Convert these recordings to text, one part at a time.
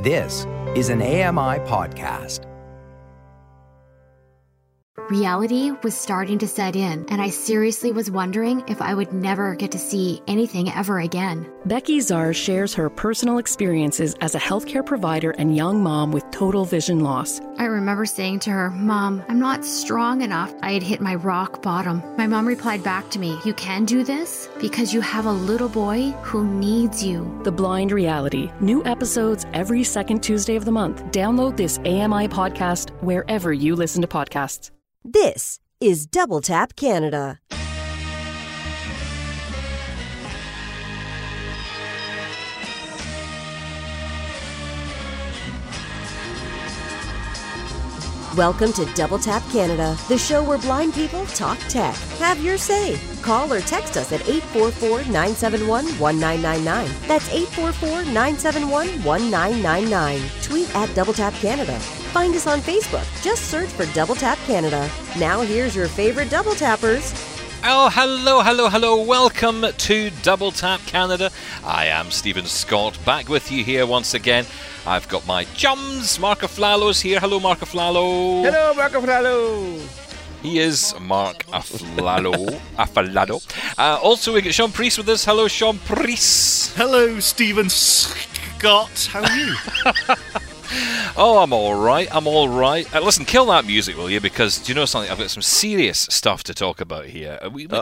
This is an AMI podcast. Reality was starting to set in, and I seriously was wondering if I would never get to see anything ever again. Becky Czar shares her personal experiences as a healthcare provider and young mom with total vision loss. I remember saying to her, Mom, I'm not strong enough. I had hit my rock bottom. My mom replied back to me, You can do this because you have a little boy who needs you. The Blind Reality. New episodes every second Tuesday of the month. Download this AMI podcast wherever you listen to podcasts. This is Double Tap Canada. Welcome to Double Tap Canada, the show where blind people talk tech. Have your say. Call or text us at 844 971 1999. That's 844 971 1999. Tweet at Double Tap Canada. Find us on Facebook. Just search for Double Tap Canada. Now, here's your favorite Double Tappers. Oh, hello, hello, hello. Welcome to Double Tap Canada. I am Stephen Scott, back with you here once again. I've got my chums, Mark Aflalo's here. Hello, Mark Aflalo. Hello, Mark Aflalo. He is Mark Aflalo. Aflalo. Uh, also, we get Shaun Preece with us. Hello, Shaun Preece. Hello, Stephen Scott. How are you? Oh, I'm all right. I'm all right. Uh, listen, kill that music, will you? Because do you know something? I've got some serious stuff to talk about here. Uh, we, we.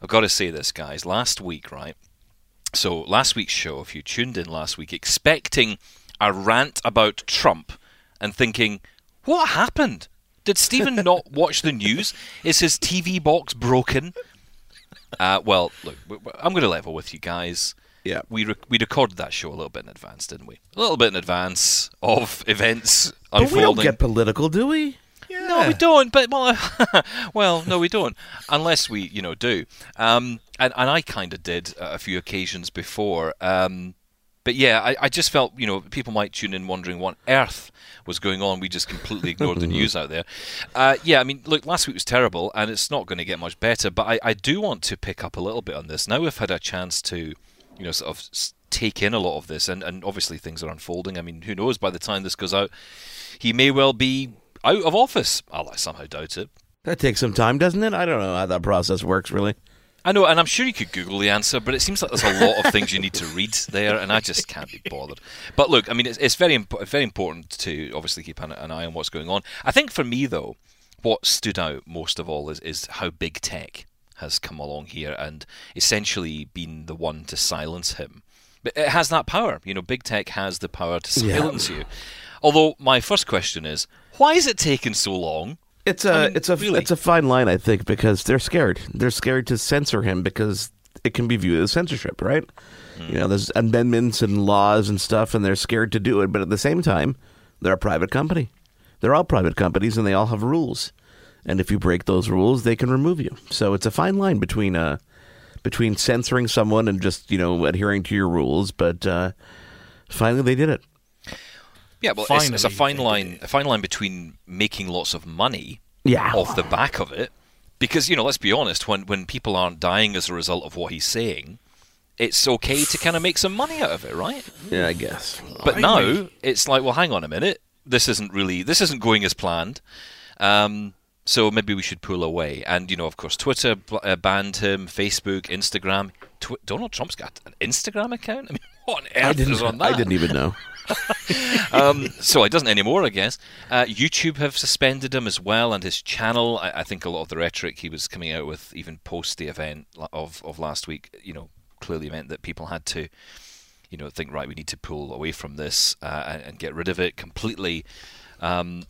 I've got to say this, guys. Last week, right? So, last week's show, if you tuned in last week expecting a rant about Trump and thinking, what happened? Did Stephen not watch the news? Is his TV box broken? Uh, well, look, I'm going to level with you guys. Yeah. We rec- we recorded that show a little bit in advance, didn't we? A little bit in advance of events But unfolding. we don't get political, do we? No, we don't. But well, well, no, we don't, unless we, you know, do. Um, and and I kind of did a few occasions before. Um, but yeah, I, I just felt, you know, people might tune in wondering what earth was going on. We just completely ignored the news out there. Uh, yeah, I mean, look, last week was terrible, and it's not going to get much better. But I, I do want to pick up a little bit on this. Now we've had a chance to, you know, sort of take in a lot of this, and, and obviously things are unfolding. I mean, who knows? By the time this goes out, he may well be out of office. Well, I somehow doubt it. That takes some time, doesn't it? I don't know how that process works, really. I know, and I'm sure you could Google the answer, but it seems like there's a lot of things you need to read there, and I just can't be bothered. But look, I mean, it's, it's very imp- very important to obviously keep an, an eye on what's going on. I think for me, though, what stood out most of all is, is how big tech has come along here and essentially been the one to silence him. But it has that power, you know. Big tech has the power to Yeah. silence you. Although my first question is, why is it taking so long? It's a I mean, it's a really. it's a fine line, I think, because they're scared. They're scared to censor him because it can be viewed as censorship, right? Hmm. You know, there's amendments and laws and stuff, and they're scared to do it. But at the same time, they're a private company. They're all private companies, and they all have rules. And if you break those rules, they can remove you. So it's a fine line between uh between censoring someone and just you know adhering to your rules. But uh, finally, they did it. Yeah, well, it's, it's a fine line, a fine line between making lots of money Yeah. off the back of it, because you know, let's be honest, when when people aren't dying as a result of what he's saying, it's okay to kind of make some money out of it, right? Yeah, I guess. But now it's like, well, hang on a minute, this isn't really, this isn't going as planned. Um, so maybe we should pull away. And you know, of course, Twitter uh, banned him, Facebook, Instagram. Tw- Donald Trump's got an Instagram account. I mean, what on earth is on that? I didn't even know. um, so he doesn't anymore, I guess. Uh, YouTube have suspended him as well, and his channel. I, I think a lot of the rhetoric he was coming out with, even post the event of of last week, you know, clearly meant that people had to, you know, think right, we need to pull away from this uh, and, and get rid of it completely. Um,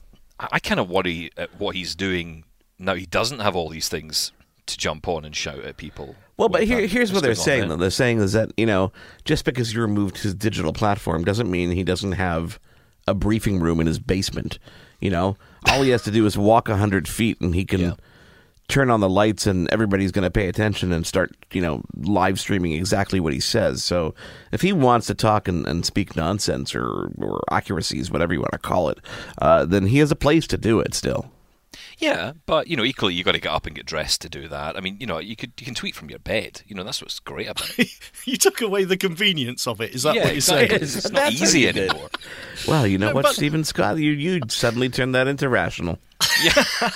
I, kind of worry at what he's doing now. He doesn't have all these things to jump on and shout at people. Well, but here, here's what they're saying. Though they're saying is that you know just because you removed his digital platform doesn't mean he doesn't have a briefing room in his basement. You know, all he has to do is walk a hundred feet, and he can Yeah. Turn on the lights, and everybody's going to pay attention and start you know live streaming exactly what he says. So if he wants to talk and, and speak nonsense or or accuracies, whatever you want to call it, uh, then he has a place to do it. Still, Yeah, but you know, equally, you got to get up and get dressed to do that. I mean, you know, you could you can tweet from your bed. You know, that's what's great about it. you took away the convenience of it. Is that yeah, what you're exactly. saying? It's not easy anymore. Well, you know No, what, but- Stephen Scott, you you suddenly turned that into rational. Yeah,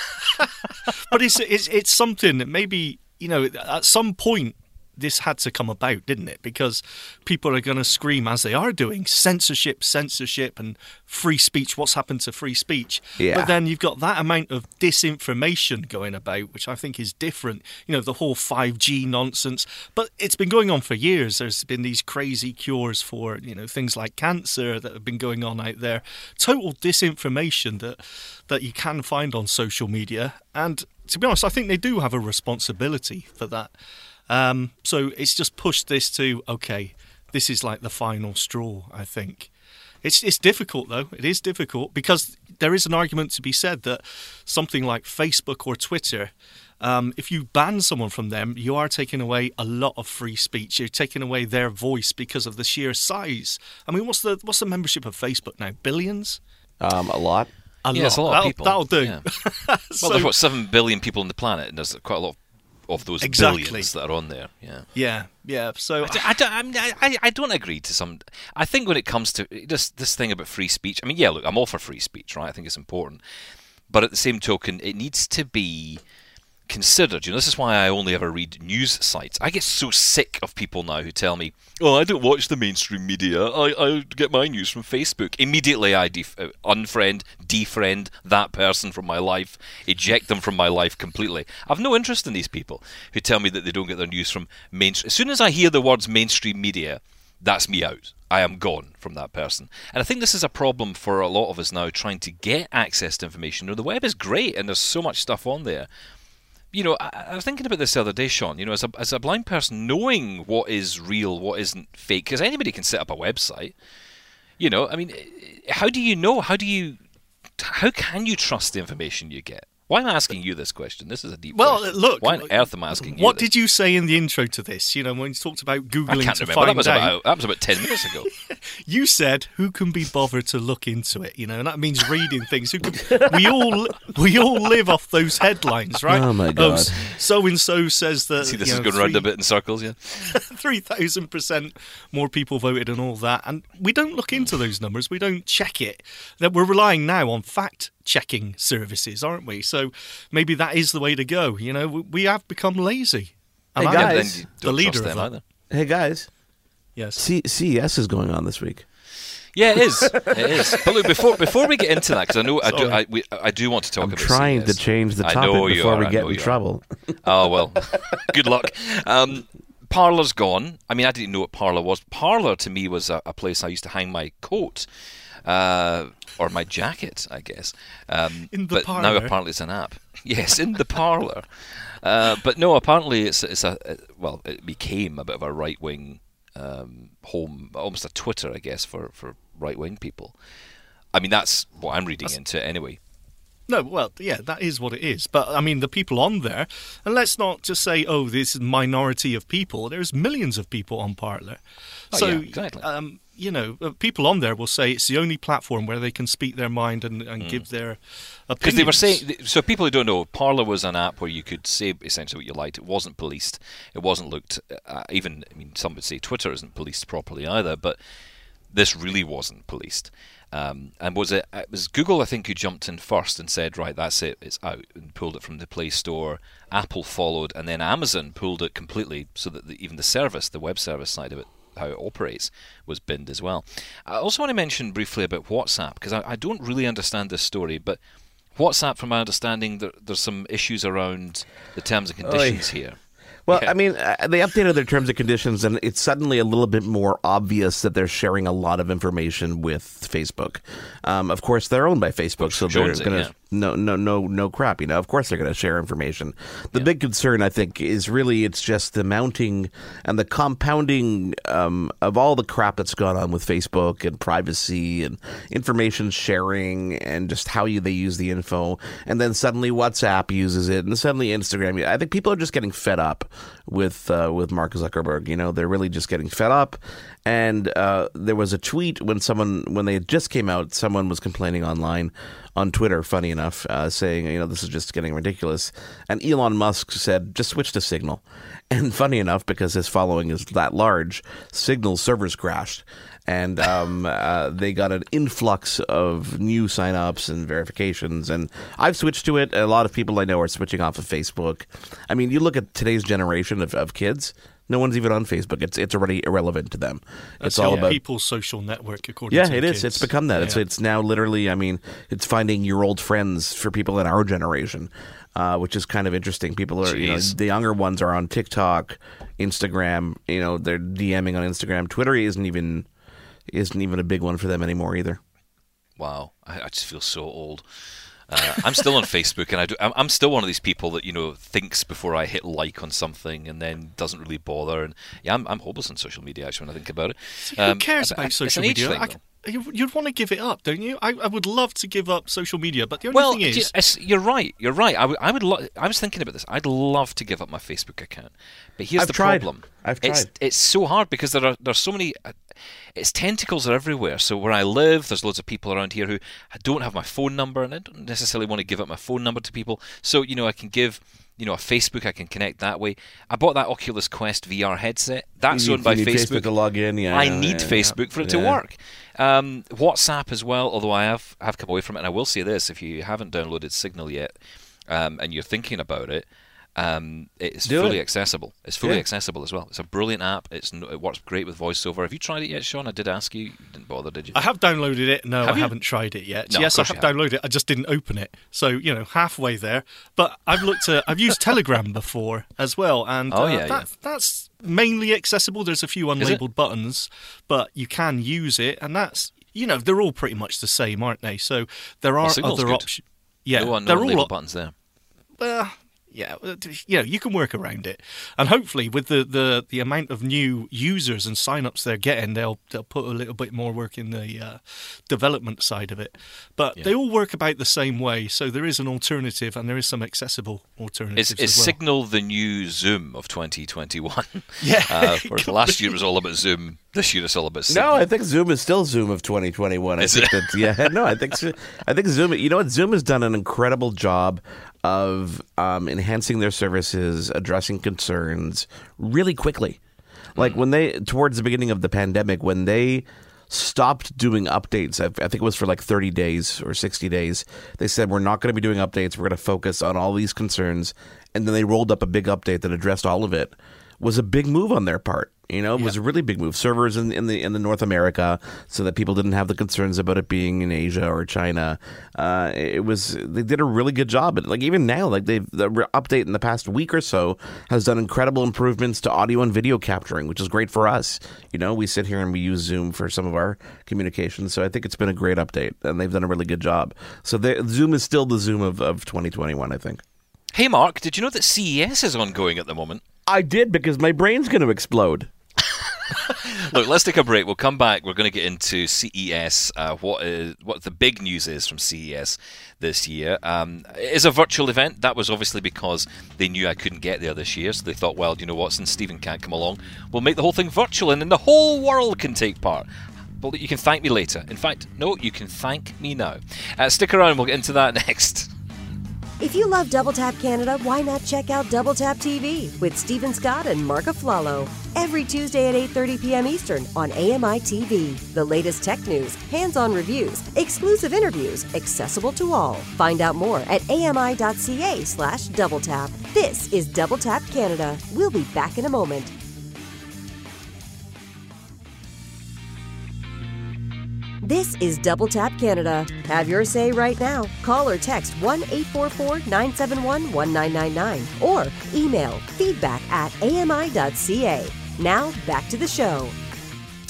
but it's it's it's something that maybe you know at some point this had to come about, didn't it? Because people are going to scream as they are doing censorship, censorship, and free speech. What's happened to free speech? Yeah. But then you've got that amount of disinformation going about, which I think is different. You know, the whole 5G nonsense. But it's been going on for years. There's been these crazy cures for, you know, things like cancer that have been going on out there. Total disinformation that that you can find on social media. And to be honest, I think they do have a responsibility for that. Um, so it's just pushed this to okay, this is like the final straw. I think it's it's difficult though. It is difficult because there is an argument to be said that something like Facebook or Twitter. Um, if you ban someone from them, you are taking away a lot of free speech. You're taking away their voice because of the sheer size. I mean, what's the what's the membership of Facebook now? Billions? Um, a lot. A yeah, lot. it's a lot that'll, of people. That'll do. Yeah. So- well, there's what seven billion people on the planet, and there's quite a lot of those Exactly. billions that are on there. Yeah. yeah, yeah. So I, d- I don't, I, mean, I, I- I don't agree to some. I think when it comes to this this thing about free speech, I mean, yeah, look, I'm all for free speech, right? I think it's important, but at the same token, it needs to be considered. You know, this is why I only ever read news sites. I get so sick of people now who tell me, "Oh, I don't watch the mainstream media. I, I get my news from Facebook." Immediately, I def- uh, unfriend, defriend that person from my life, eject them from my life completely. I've no interest in these people who tell me that they don't get their news from mainstream. As soon as I hear the words mainstream media, that's me out. I am gone from that person. And I think this is a problem for a lot of us now trying to get access to information. You know, the web is great and there's so much stuff on there. You know, I, I was thinking about this the other day, Shaun. You know, as a, as a blind person, knowing what is real, what isn't fake, because anybody can set up a website. You know, I mean, eh, how do you know? How do you, how can you trust the information you get? Why am I asking you this question? This is a deep Well, question. Uh, look. Why on uh, earth am I asking you What this? did you say in the intro to this? You know, when you talked about googling I googling can't to remember. find That was out, about that was about ten minutes ago. you said who can be bothered to look into it. You know, and that means reading things. Who can, we all we all live off those headlines, right? Oh, my um, God. So and so says that. See, this you is know, going round a bit in circles, yeah. three thousand percent more people voted and all that, and we don't look into those numbers. We don't check it. That we're relying now on fact checking services, aren't we? So maybe that is the way to go. You know, we, we have become lazy. And Hey, guys. Then you the don't leader trust of them that. either. Hey guys, Yes. C- CES is going on this week. Yeah, it is. It is. But look, before before we get into that, because I know I do, I, we, I do want to talk I'm about. trying CES. to change the topic before are, we get in you are. trouble. Oh well, good luck. Um, Parler's gone. I mean, I didn't know what Parler was. Parlour to me was a, a place I used to hang my coat. Uh, or my jacket, I guess. Um, In the but now apparently it's an app. Yes, in the parlour. Uh, but no, apparently it's it's a well, it became a bit of a right wing um, home, almost a Twitter, I guess, for for right wing people. I mean, that's what I'm reading into it anyway. No, well, yeah, that is what it is. But I mean, the people on there, and let's not just say, "Oh, this is minority of people." There's millions of people on Parler. Oh, so, yeah, exactly. um, you know, uh, people on there will say it's the only platform where they can speak their mind and, and give their opinions. Because they were saying, so people who don't know, Parler was an app where you could say essentially what you liked. It wasn't policed. It wasn't looked. Uh, even, I mean, some would say Twitter isn't policed properly either, but this really wasn't policed. Um, and was it? It was Google, I think, who jumped in first and said, "Right, that's it, it's out," and pulled it from the Play Store. Apple followed, and then Amazon pulled it completely, so that the, even the service, the web service side of it, how it operates, was binned as well. I also want to mention briefly about WhatsApp because I, I don't really understand this story, but WhatsApp, from my understanding, there, there's some issues around the terms and conditions here. Well, Yeah. I mean, uh, they updated their terms and conditions, and it's suddenly a little bit more obvious that they're sharing a lot of information with Facebook. Um, of course, they're owned by Facebook, so they're going to yeah. no, no, no, no crap. You know, of course they're going to share information. The big concern, I think, is really it's just the mounting and the compounding um, of all the crap that's gone on with Facebook and privacy and information sharing and just how you, they use the info, and then suddenly WhatsApp uses it, and suddenly Instagram. I think people are just getting fed up with uh, with Mark Zuckerberg. You know, they're really just getting fed up. And uh, there was a tweet when someone when they just came out, someone was complaining online on Twitter. Funny enough, uh, saying you know this is just getting ridiculous. And Elon Musk said just switch to Signal. And funny enough, because his following is that large, Signal servers crashed and um, uh, they got an influx of new signups and verifications. And I've switched to it. A lot of people I know are switching off of Facebook. I mean, you look at today's generation of, of kids. No one's even on Facebook. It's it's already irrelevant to them. That's it's all about people's social network, according yeah, to the it is. kids. It's become that. It's Yeah. it's now literally. I mean, it's finding your old friends for people in our generation, uh, which is kind of interesting. People are, you know, the younger ones are on TikTok, Instagram. You know, they're DMing on Instagram. Twitter isn't even isn't even a big one for them anymore either. Wow, I, I just feel so old. Uh, I'm still on Facebook, and I do, I'm, I'm still one of these people that you know thinks before I hit like on something, and then doesn't really bother. And yeah, I'm, I'm hopeless on social media actually when I think about it. Who Um, cares I- I- about social media? thing, I you, you'd want to give it up, don't you? I, I would love to give up social media, but the only Well, thing is, you- it's- you're right. You're right. I would. I would. Lo- I was thinking about this. I'd love to give up my Facebook account, but here's I've the tried. problem. I've It's tried. it's so hard because there are there's so many. Its tentacles are everywhere. So where I live, there's loads of people around here who don't have my phone number, and I don't necessarily want to give up my phone number to people. So you know, I can give. You know, a Facebook, I can connect that way. I bought that Oculus Quest VR headset. That's You owned need- by you need Facebook. to log in. Yeah, I yeah, need yeah, Facebook for it to work. Um, WhatsApp as well, although I have have come away from it. And I will say this: if you haven't downloaded Signal yet, um, and you're thinking about it, um, it's Do fully it. accessible. It's fully Yeah. accessible as well. It's a brilliant app. It's it works great with VoiceOver. Have you tried it yet, Shaun? I did ask you. You didn't bother, did you? I have downloaded it. No, Have I you? haven't tried it yet. No, yes, I have downloaded it. I just didn't open it. So you know, halfway there. But I've looked at. I've used Telegram before as well, and Oh, uh, yeah, that, that's mainly accessible. There's a few unlabeled buttons, but you can use it, and that's you know they're all pretty much the same, aren't they? So there are Signal's other options. Yeah, no, no they're all buttons there. well, yeah, you know, you can work around it, and hopefully, with the, the, the amount of new users and signups they're getting, they'll they'll put a little bit more work in the uh, development side of it. But they all work about the same way, so there is an alternative, and there is some accessible alternatives Is, is well. Signal the new Zoom of 2021? Yeah. Uh, whereas last year was all about Zoom. This year it's all about Signal. No, I think Zoom is still Zoom of 2021. I think it? that yeah, no, I think I think Zoom. You know what? Zoom has done an incredible job of um, enhancing their services, addressing concerns really quickly. Like when they towards the beginning of the pandemic, when they stopped doing updates, I, I think it was for like 30 days or 60 days. They said we're not going to be doing updates. We're going to focus on all these concerns, and then they rolled up a big update that addressed all of it. Was a big move on their part. You know, it was a really big move. Servers in, in the in the North America, so that people didn't have the concerns about it being in Asia or China. Uh, it was they did a really good job. Like even now, like they've the update in the past week or so has done incredible improvements to audio and video capturing, which is great for us. You know, we sit here and we use Zoom for some of our communications, so I think it's been a great update, and they've done a really good job. So they, Zoom is still the Zoom of, of 2021, I think. Hey, Mark, did you know that CES is ongoing at the moment? I did because my brain's going to explode. Look, let's take a break. We'll come back. We're going to get into CES. Uh, what is what the big news is from CES this year? Um, it is a virtual event. That was obviously because they knew I couldn't get there this year, so they thought, well, you know what? Since Stephen can't come along, we'll make the whole thing virtual, and then the whole world can take part. Well, you can thank me later. In fact, no, you can thank me now. Uh, stick around. We'll get into that next. If you love Double Tap Canada, why not check out Double Tap TV with Stephen Scott and Mark Aflalo every Tuesday at 8:30 p.m. Eastern on AMI TV. The latest tech news, hands-on reviews, exclusive interviews, accessible to all. Find out more at ami.ca/slash double tap. This is Double Tap Canada. We'll be back in a moment. This is Double Tap Canada. Have your say right now. Call or text 1 844 971 1999 or email feedback at ami.ca. Now, back to the show.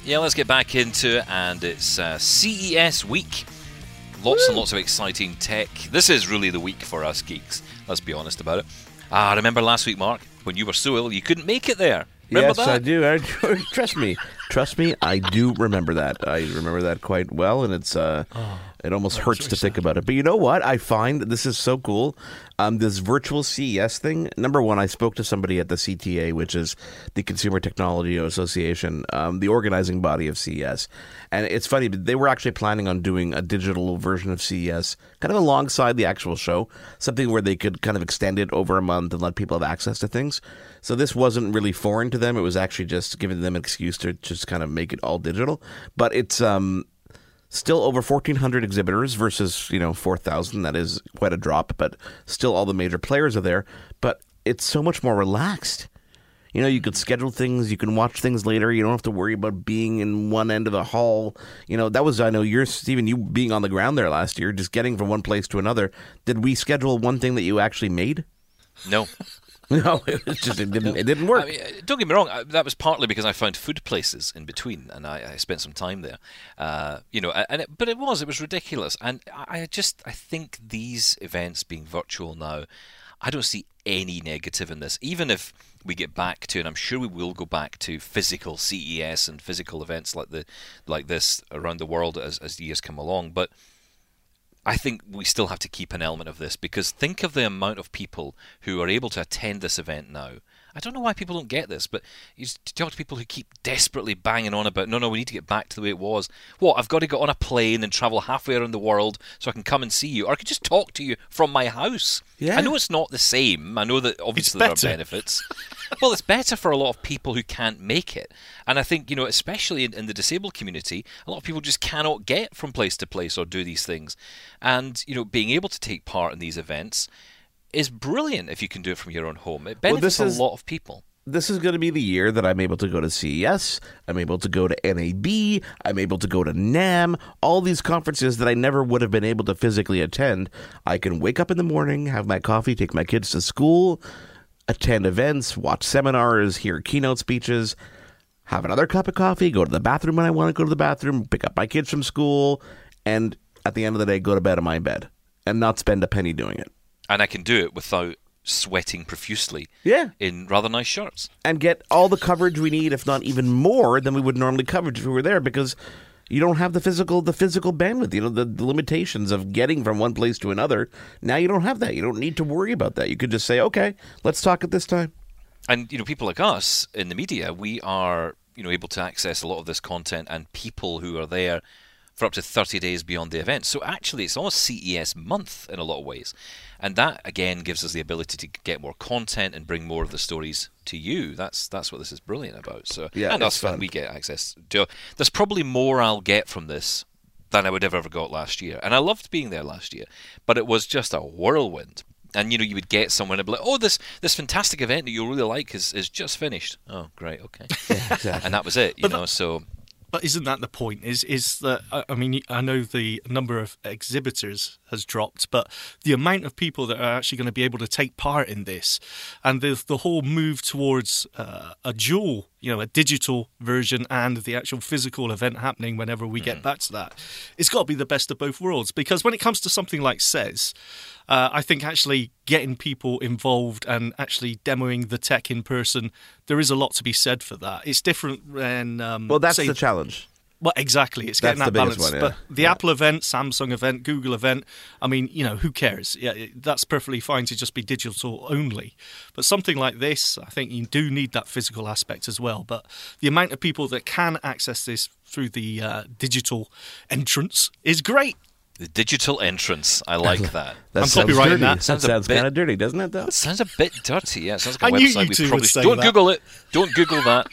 Yeah, let's get back into it, and it's uh, CES week. Lots and lots of exciting tech. This is really the week for us geeks. Let's be honest about it. Ah, remember last week, Mark, when you were so ill you couldn't make it there. Remember yes, that? I do. I, trust me, Trust me, I do remember that. I remember that quite well, and it's uh, it almost hurts to think about it. But you know what? I find that this is so cool. Um, this virtual CES thing. Number one, I spoke to somebody at the CTA, which is the Consumer Technology Association, um, the organizing body of CES, and it's funny. They were actually planning on doing a digital version of CES, kind of alongside the actual show, something where they could kind of extend it over a month and let people have access to things. So this wasn't really foreign to them. It was actually just giving them an excuse to just kind of make it all digital. But it's um, still over 1,400 exhibitors versus you know 4,000. That is quite a drop, but still all the major players are there. But it's so much more relaxed. You know, you could schedule things, you can watch things later. You don't have to worry about being in one end of the hall. You know, that was I know you're Stephen, you being on the ground there last year, just getting from one place to another. Did we schedule one thing that you actually made? No. No, it just it didn't it didn't work. I mean, don't get me wrong. uh, That was partly because I found food places in between, and I, I spent some time there. Uh, you know, and it, but it was it was ridiculous, and I I just I think these events being virtual now, I don't see any negative in this. Even if we get back to, and I'm sure we will go back to physical CES and physical events like the like this around the world as as the years come along, but. I think we still have to keep an element of this because think of the amount of people who are able to attend this event now. I don't know why people don't get this, but you talk to people who keep desperately banging on about, no, no, we need to get back to the way it was. What, I've got to get on a plane and travel halfway around the world so I can come and see you, or I could just talk to you from my house. Yeah. I know it's not the same. I know that obviously there are benefits. well, it's better for a lot of people who can't make it. And I think, you know, especially in, in the disabled community, a lot of people just cannot get from place to place or do these things. And, you know, being able to take part in these events is brilliant if you can do it from your own home. It Well, benefits is- a lot of people. this is going to be the year that I'm able to go to CES, I'm able to go to NAB, I'm able to go to NAMM, all these conferences that I never would have been able to physically attend. I can wake up in the morning, have my coffee, take my kids to school, attend events, watch seminars, hear keynote speeches, have another cup of coffee, go to the bathroom when I want to go to the bathroom, pick up my kids from school, and at the end of the day, go to bed in my bed and not spend a penny doing it. And I can do it without sweating profusely Yeah. in rather nice shirts. and get all the coverage we need, if not even more than we would normally cover if we were there, because you don't have the physical the physical bandwidth. You know the, the limitations of getting from one place to another. Now you don't have that. You don't need to worry about that. You could just say, okay, let's talk at this time. and you know people like us in the media we are you know able to access a lot of this content and people who are there for up to 30 days beyond the event so actually it's almost CES month in a lot of ways and that again gives us the ability to get more content and bring more of the stories to you that's that's what this is brilliant about so Yeah, and us fun. we get access to there's probably more I'll get from this than I would have ever got last year. And I loved being there last year, but it was just a whirlwind. And you know, you would get someone and be like, "Oh, this this fantastic event that you'll really like is, is just finished." Oh, great, okay, and that was it. You know, so But isn't that the point? Is is that I mean I know the number of exhibitors has dropped, but the amount of people that are actually going to be able to take part in this, and the the whole move towards uh, a dual, you know, a digital version and the actual physical event happening whenever we get back to that, it's got to be the best of both worlds. Because when it comes to something like CES, uh, I think actually getting people involved and actually demoing the tech in person, there is a lot to be said for that. It's different than um, Well, that's say, the challenge. Well, exactly. It's That's getting that the balance. one, yeah. But the Apple event, Samsung event, Google event, I mean, you know, who cares? Yeah, that's perfectly fine to just be digital only. But something like this, I think you do need that physical aspect as well. But the amount of people that can access this through the uh, digital entrance is great. The digital entrance, I like that. That I'm sounds copywriting dirty. that. That Sounds sounds, a bit- kind of dirty, doesn't it? Though. Sounds a bit dirty. Yeah, it sounds like a I knew website you we two would probably say don't that. Google it. Don't Google that.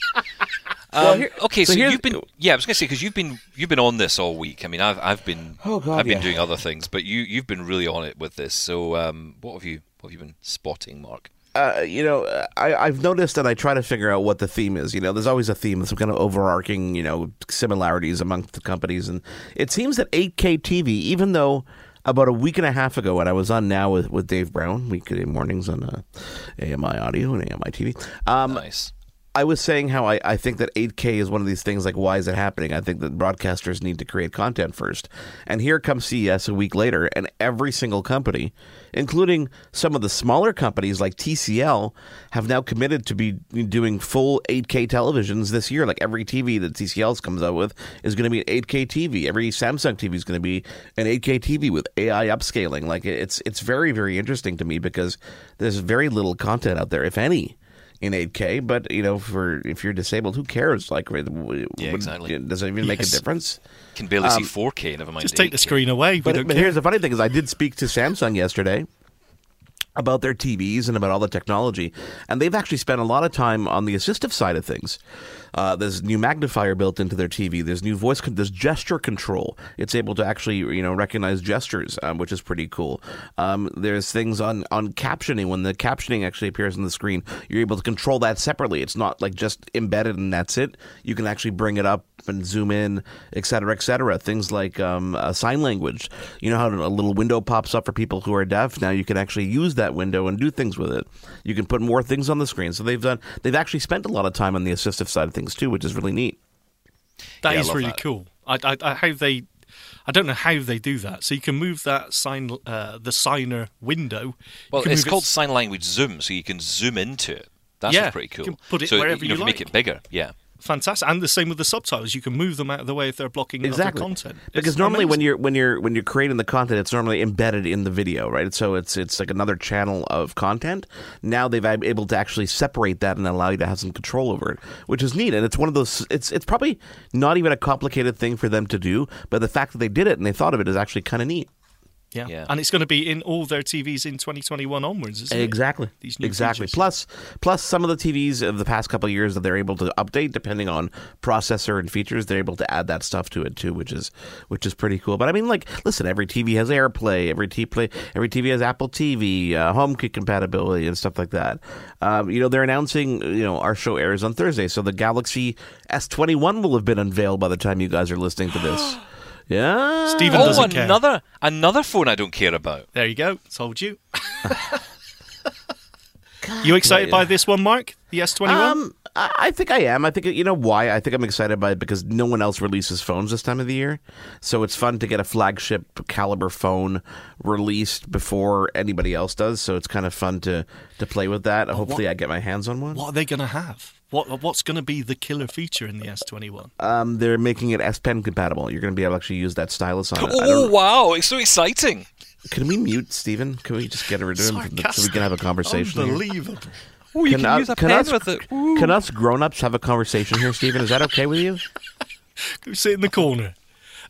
Um, here- okay, so so, you've been yeah, I was going to say because you've been you've been on this all week. I mean, I've I've been Oh, God, I've been yeah. doing other things, but you you've been really on it with this. So um, what have you what have you been spotting, Mark? Uh, you know, I, I've noticed that I try to figure out what the theme is. You know, there's always a theme, some kind of overarching, you know, similarities amongst the companies, and it seems that 8K TV, even though about a week and a half ago when I was on now with, with Dave Brown, weekday mornings on uh, AMI Audio and AMI TV, um, Nice. I was saying how I, I think that 8K is one of these things like, why is it happening? I think that broadcasters need to create content first. And here comes CES a week later, and every single company, including some of the smaller companies like TCL, have now committed to be doing full 8K televisions this year. Like every TV that TCL comes out with is going to be an 8K TV. Every Samsung TV is going to be an 8K TV with AI upscaling. Like it's it's very very interesting to me because there's very little content out there, if any in 8K. But you know, for if you're disabled, who cares? Like, yeah, exactly. Does it even make a difference? Can barely Um, see 4K, never mind. Just take the 8K. screen away. But, but here's the funny thing: is I did speak to Samsung yesterday about their TVs and about all the technology, and they've actually spent a lot of time on the assistive side of things. Uh, there's new magnifier built into their TV. There's new voice. Con- there's gesture control. It's able to actually you know recognize gestures, um, which is pretty cool. Um, there's things on on captioning. When the captioning actually appears on the screen, you're able to control that separately. It's not like just embedded and that's it. You can actually bring it up and zoom in, et cetera, et cetera. Things like um, uh, sign language. You know how a little window pops up for people who are deaf. Now you can actually use that window and do things with it. You can put more things on the screen. So they've done. They've actually spent a lot of time on the assistive side of things too, which is really neat. That Yeah, is love really that. cool. I, I, I how they, I don't know how they do that. So you can move that sign, uh, the signer window. Well, it's move it called s- sign language zoom, so you can zoom into it. That's Yeah, pretty you cool. can put it so, wherever you, know, you to make it bigger. Yeah. Fantastic, and the same with the subtitles. You can move them out of the way if they're blocking exactly. other content. because It's normally when you're when you're when you're creating the content it's normally embedded in the video right? So it's it's like another channel of content. Now they've been able to actually separate that and allow you to have some control over it which is neat. And it's one of those it's it's probably not even a complicated thing for them to do but the fact that they did it and they thought of it is actually kind of neat yeah. Yeah. and it's going to be in all their TVs in 2021 onwards, isn't it? Exactly. Exactly. features. Plus, plus some of the TVs of the past couple of years that they're able to update depending on processor and features. They're able to add that stuff to it too, which is which is pretty cool. But I mean, like, listen, every TV has AirPlay. Every T play, every TV has Apple TV, uh, HomeKit compatibility, and stuff like that. Um, you know, they're announcing. You know, our show airs on Thursday, so the Galaxy S21 will have been unveiled by the time you guys are listening to this. Yeah, Stephen oh, doesn't care. another another phone I don't care about. There you go. Told you. you excited by this one, Mark? The S21? Um, I I think I am. I think you know why. I think I'm excited by it because no one else releases phones this time of the year, so it's fun to get a flagship caliber phone released before anybody else does. So it's kind of fun to to play with that. Hopefully, I get my hands on one. what are they going to have? What What's going to be the killer feature in the S21? Um, they're making it S Pen compatible. You're going to be able to actually use that stylus on it. Oh wow, it's so exciting! Can we mute Stephen? Can we just get rid of him so we can have a conversation? here? Unbelievable. Oh, you can, us- use a can pen us, with it. Can us grown-ups have a conversation here, Stephen? Is that okay with you? Go sit in the corner.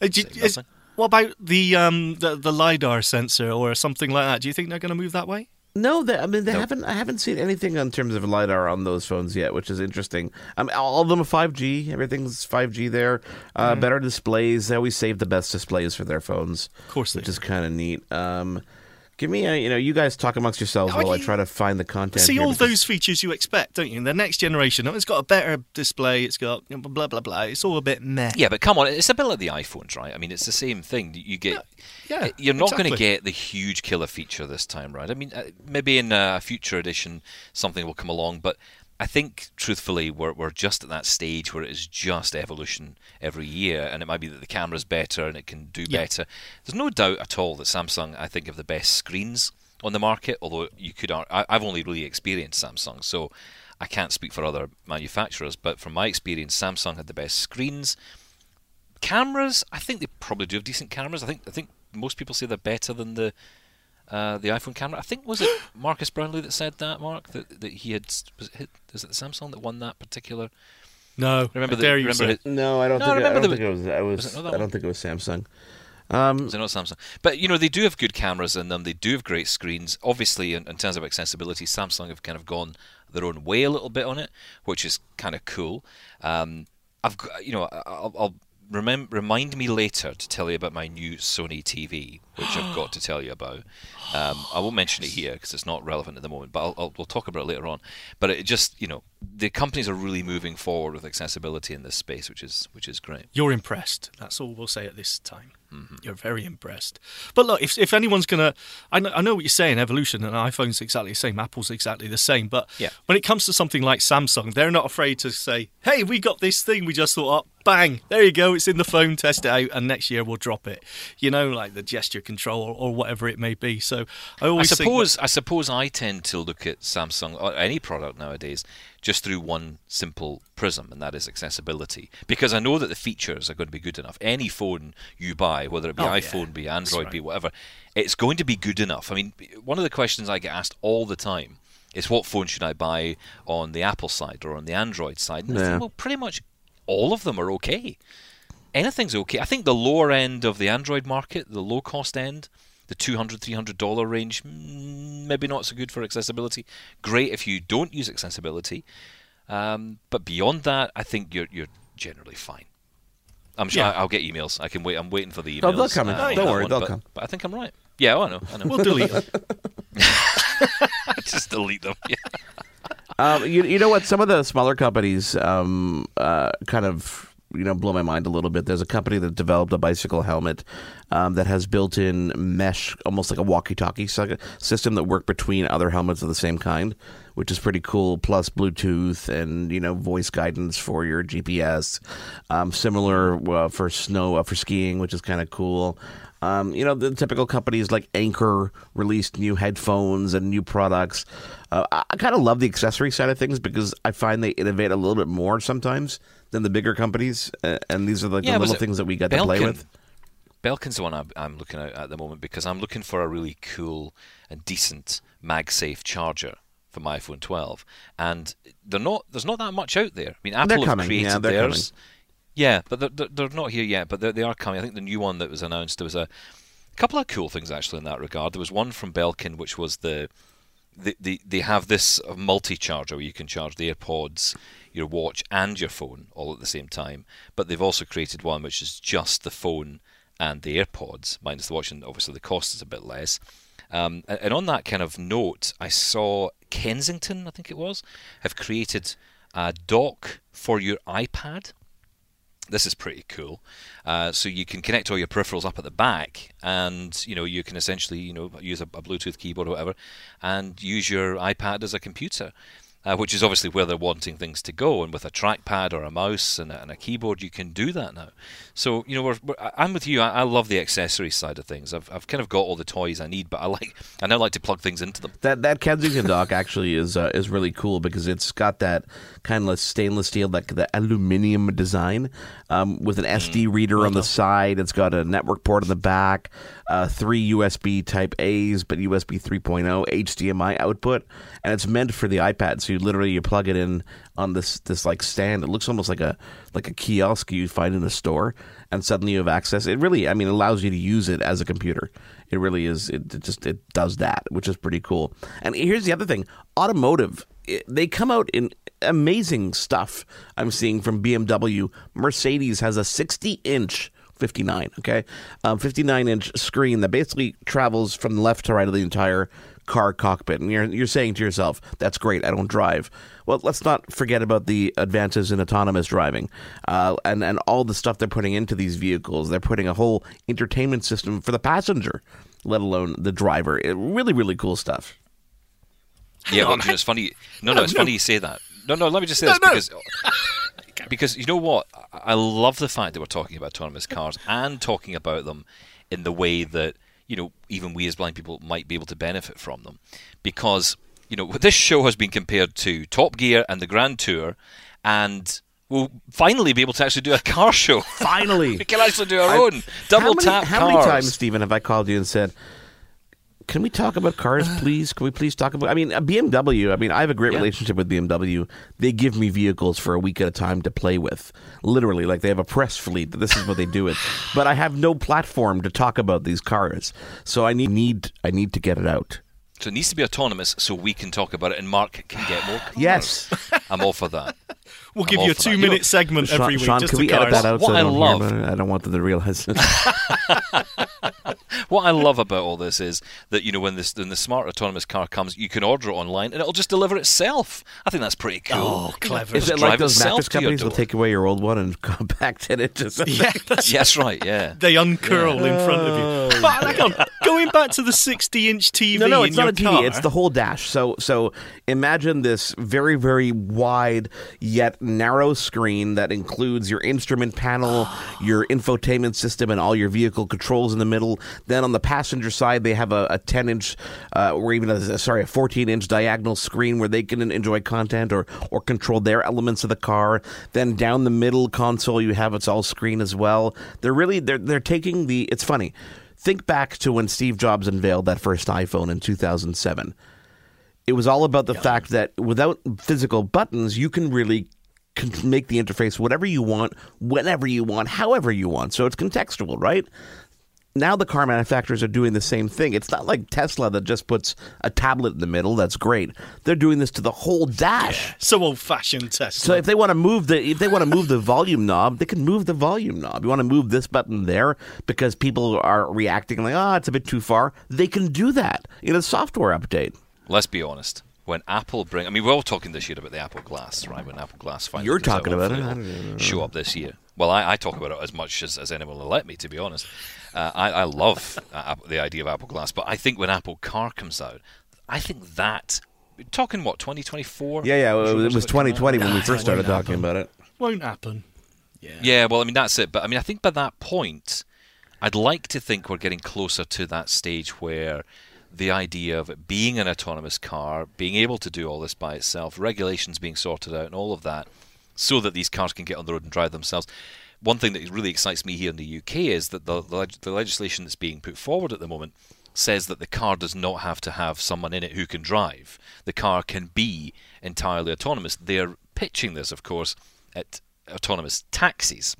Uh, you- is- what about the um the, the lidar sensor or something like that? Do you think they're going to move that way? No, they, I mean they haven't. I haven't seen anything in terms of lidar on those phones yet, which is interesting. Um, all of them are five G. Everything's five G there. Uh, Better displays. They always save the best displays for their phones. Of course which do. is kind of neat. Um, give me a. You know, you guys talk amongst yourselves while I try to find the content. See all because- those features you expect, don't you? In the next generation, oh, it's got a better display. It's got blah blah blah. It's all a bit meh. Yeah, but come on, it's a bit like the iPhones, right? I mean, it's the same thing. You get, yeah, you're not going to get the huge killer feature this time, right? I mean, uh, maybe in a future edition something will come along, but I think truthfully we're we're just at that stage where it is just evolution every year, and it might be that the camera's better and it can do Yeah. better. There's no doubt at all that Samsung, I think, have the best screens on the market. Although you could, ar- I, I've only really experienced Samsung, so. I can't speak for other manufacturers, but from my experience, Samsung had the best screens, cameras, I think they probably do have decent cameras. I think I think most people say they're better than the uh, the iPhone camera. I think was it Marques Brownlee that said that, Mark, that, that he had was it, is it Samsung that won that particular? No, Remember I the you remember say. his, No, I don't No, think. I remember don't the- think it was. I was. was it not that I don't one? think it was Samsung. Um, was it not Samsung? But you know they do have good cameras in them. They do have great screens. Obviously, in, in terms of accessibility, Samsung have kind of gone their own way a little bit on it, which is kind of cool. Um, I've got, you know I'll, I'll remem- remind me later to tell you about my new Sony TV, which I've got to tell you about. Um, I won't mention it here because it's not relevant at the moment, but I'll, I'll, we'll talk about it later on. But it just you know the companies are really moving forward with accessibility in this space, which is which is great. You're impressed. That's all we'll say at this time. You're very impressed. But look, if, if anyone's going to. I know, I know what you're saying, evolution, and iPhone's exactly the same, Apple's exactly the same. But Yeah. when it comes to something like Samsung, they're not afraid to say, hey, we got this thing, we just thought up. Bang! There you go. It's in the phone. Test it out, and next year we'll drop it. You know, like the gesture control or, or whatever it may be. So I I always think that- suppose I suppose I tend to look at Samsung or any product nowadays just through one simple prism, and that is accessibility. Because I know that the features are going to be good enough. Any phone you buy, whether it be Oh, yeah. iPhone, be Android, right. be whatever, it's going to be good enough. I mean, one of the questions I get asked all the time is, "What phone should I buy on the Apple side or on the Android side?" And I think, well, pretty much all of them are okay. Anything's okay. I think the lower end of the Android market, the low cost end, the 200 300 dollar range mm, maybe not so good for accessibility great if you don't use accessibility um, but beyond that i think you're you're generally fine i'm sure Yeah. I'll get emails i can wait i'm waiting for the emails Oh, they'll come in. on Don't worry, one, they'll but, come. but i think i'm right yeah oh, i know i know We'll delete them. just delete them yeah. Um, you, you know what? Some of the smaller companies um, uh, kind of you know blow my mind a little bit. There's a company that developed a bicycle helmet um, that has built-in mesh, almost like a walkie-talkie sy- system that work between other helmets of the same kind, which is pretty cool. Plus Bluetooth and you know voice guidance for your GPS. Um, similar uh, for snow uh, for skiing, which is kind of cool. Um, you know, the typical companies like Anker released new headphones and new products. Uh, I, I kind of love the accessory side of things because I find they innovate a little bit more sometimes than the bigger companies. Uh, and these are like Yeah, the little things that we get to play with. Belkin's the one I'm, I'm looking at at the moment because I'm looking for a really cool and decent MagSafe charger for my iPhone 12, and they're not. There's not that much out there. I mean, Apple They're have coming. created Yeah, they're theirs. Yeah, but they're, they're, not here yet. But they are coming. I think the new one that was announced there was a couple of cool things actually in that regard. There was one from Belkin which was the they, they, they have this multi charger where you can charge the AirPods, your watch, and your phone all at the same time. But they've also created one which is just the phone and the AirPods, minus the watch, and obviously the cost is a bit less. Um, and, and on that kind of note, I saw Kensington, I think it was, have created a dock for your iPad. This is pretty cool. Uh, so you can connect all your peripherals up at the back, and you know you can essentially you know use a, a Bluetooth keyboard or whatever, and use your iPad as a computer, uh, which is obviously where they're wanting things to go. And with a trackpad or a mouse and a, and a keyboard, you can do that now. So you know we're, we're, I'm with you. I, I love the accessory side of things. I've, I've kind of got all the toys I need, but I like I now like to plug things into them. That that Kensington dock actually is uh, is really cool because it's got that kind of stainless steel, like the aluminium design, um, with an SD reader on the side. It's got a network port on the back, uh, three USB Type A's, but USB 3.0 HDMI output, and it's meant for the iPad. So you literally you plug it in on this this like stand. It looks almost like a like a kiosk you find in a store, and suddenly you have access. It really, I mean, allows you to use it as a computer. It really is. It, it just it does that, which is pretty cool. And here's the other thing: automotive. It, they come out in amazing stuff. I'm seeing from BMW. Mercedes has a 60 inch 59. Okay, um, 59 inch screen that basically travels from left to right of the entire car cockpit. And you're you're saying to yourself, "That's great. I don't drive." Well, let's not forget about the advances in autonomous driving, uh, and and all the stuff they're putting into these vehicles. They're putting a whole entertainment system for the passenger, let alone the driver. It, really, really cool stuff. Yeah, well, on, it's funny. No, no, it's no. funny you say that. No, no, let me just say No, this no. because because you know what? I I love the fact that we're talking about autonomous cars and talking about them in the way that you know even we as blind people might be able to benefit from them, because you know this show has been compared to Top Gear and the Grand Tour, and we'll finally be able to actually do a car show. Finally, we can actually do our I- own double how many, tap How cars. many times, Stephen, have I called you and said, "Can we talk about cars, please? Can we please talk about?" I mean, uh, a BMW. I mean, I have a great Yeah. relationship with BMW. They give me vehicles for a week at a time to play with. Literally, like they have a press fleet. This is what they do it. But I have no platform to talk about these cars, so I need need I need to get it out. So it needs to be autonomous so we can talk about it and Mark can get more cars. Yes. I'm all for that. We'll I'm give you a for that. two You know, minute segment Shaun, every week Shaun, just can to we edit cars. that out What so I I don't love- hear? I don't want them to realize. What I love about all this is that you know when this when the smart autonomous car comes, you can order it online and it'll just deliver itself. I think that's pretty cool. Oh, clever. Is it like those itself mattress to your companies will take away your old one and compact it into something? Yeah, that's Yes, right. Yeah. they uncurl in front of you. Oh. But hang on, going back to the 60-inch TV No, no, in it's not your a TV. car. It's the whole dash. So, so imagine this very, very wide yet narrow screen that includes your instrument panel, your infotainment system, and all your vehicle controls in the middle. Then on the passenger side, they have a, a 10 inch, uh, or even a, sorry, a 14 inch diagonal screen where they can enjoy content or or control their elements of the car. Then down the middle console, you have it's all screen as well. They're really they're they're taking the. It's funny. Think back to when Steve Jobs unveiled that first iPhone in 2007 it was all about the fact that without physical buttons, you can really con- make the interface whatever you want, whenever you want, however you want. So it's contextual, right? Now the car manufacturers are doing the same thing. It's not like Tesla that just puts a tablet in the middle. That's great. They're doing this to the whole dash. so old-fashioned Tesla. So if they want to move the if they want to move the volume knob, they can move the volume knob. You want to move this button there because people are reacting like, oh, it's a bit too far. They can do that in a software update. Let's be honest. When Apple bring, I mean, we're all talking this year about the Apple Glass, right? When Apple Glass finally You're talking about it. hopefully show up this year. Well, I, I talk about it as much as, as anyone will let me, to be honest. Uh, I, I love uh, the idea of Apple Glass, but I think when Apple Car comes out, I think that talking what 2024. Yeah, yeah. It was, it was 2020 when we first that won't started talking happen. about it. Won't happen. Yeah. Yeah, well, I mean that's it. But I mean, I think by that point, I'd like to think we're getting closer to that stage where the idea of being an autonomous car, being able to do all this by itself, regulations being sorted out, and all of that, so that these cars can get on the road and drive themselves. One thing that really excites me here in the UK is that the, the, the legislation that's being put forward at the moment says that the car does not have to have someone in it who can drive. The car can be entirely autonomous. They're pitching this, of course, at autonomous taxis.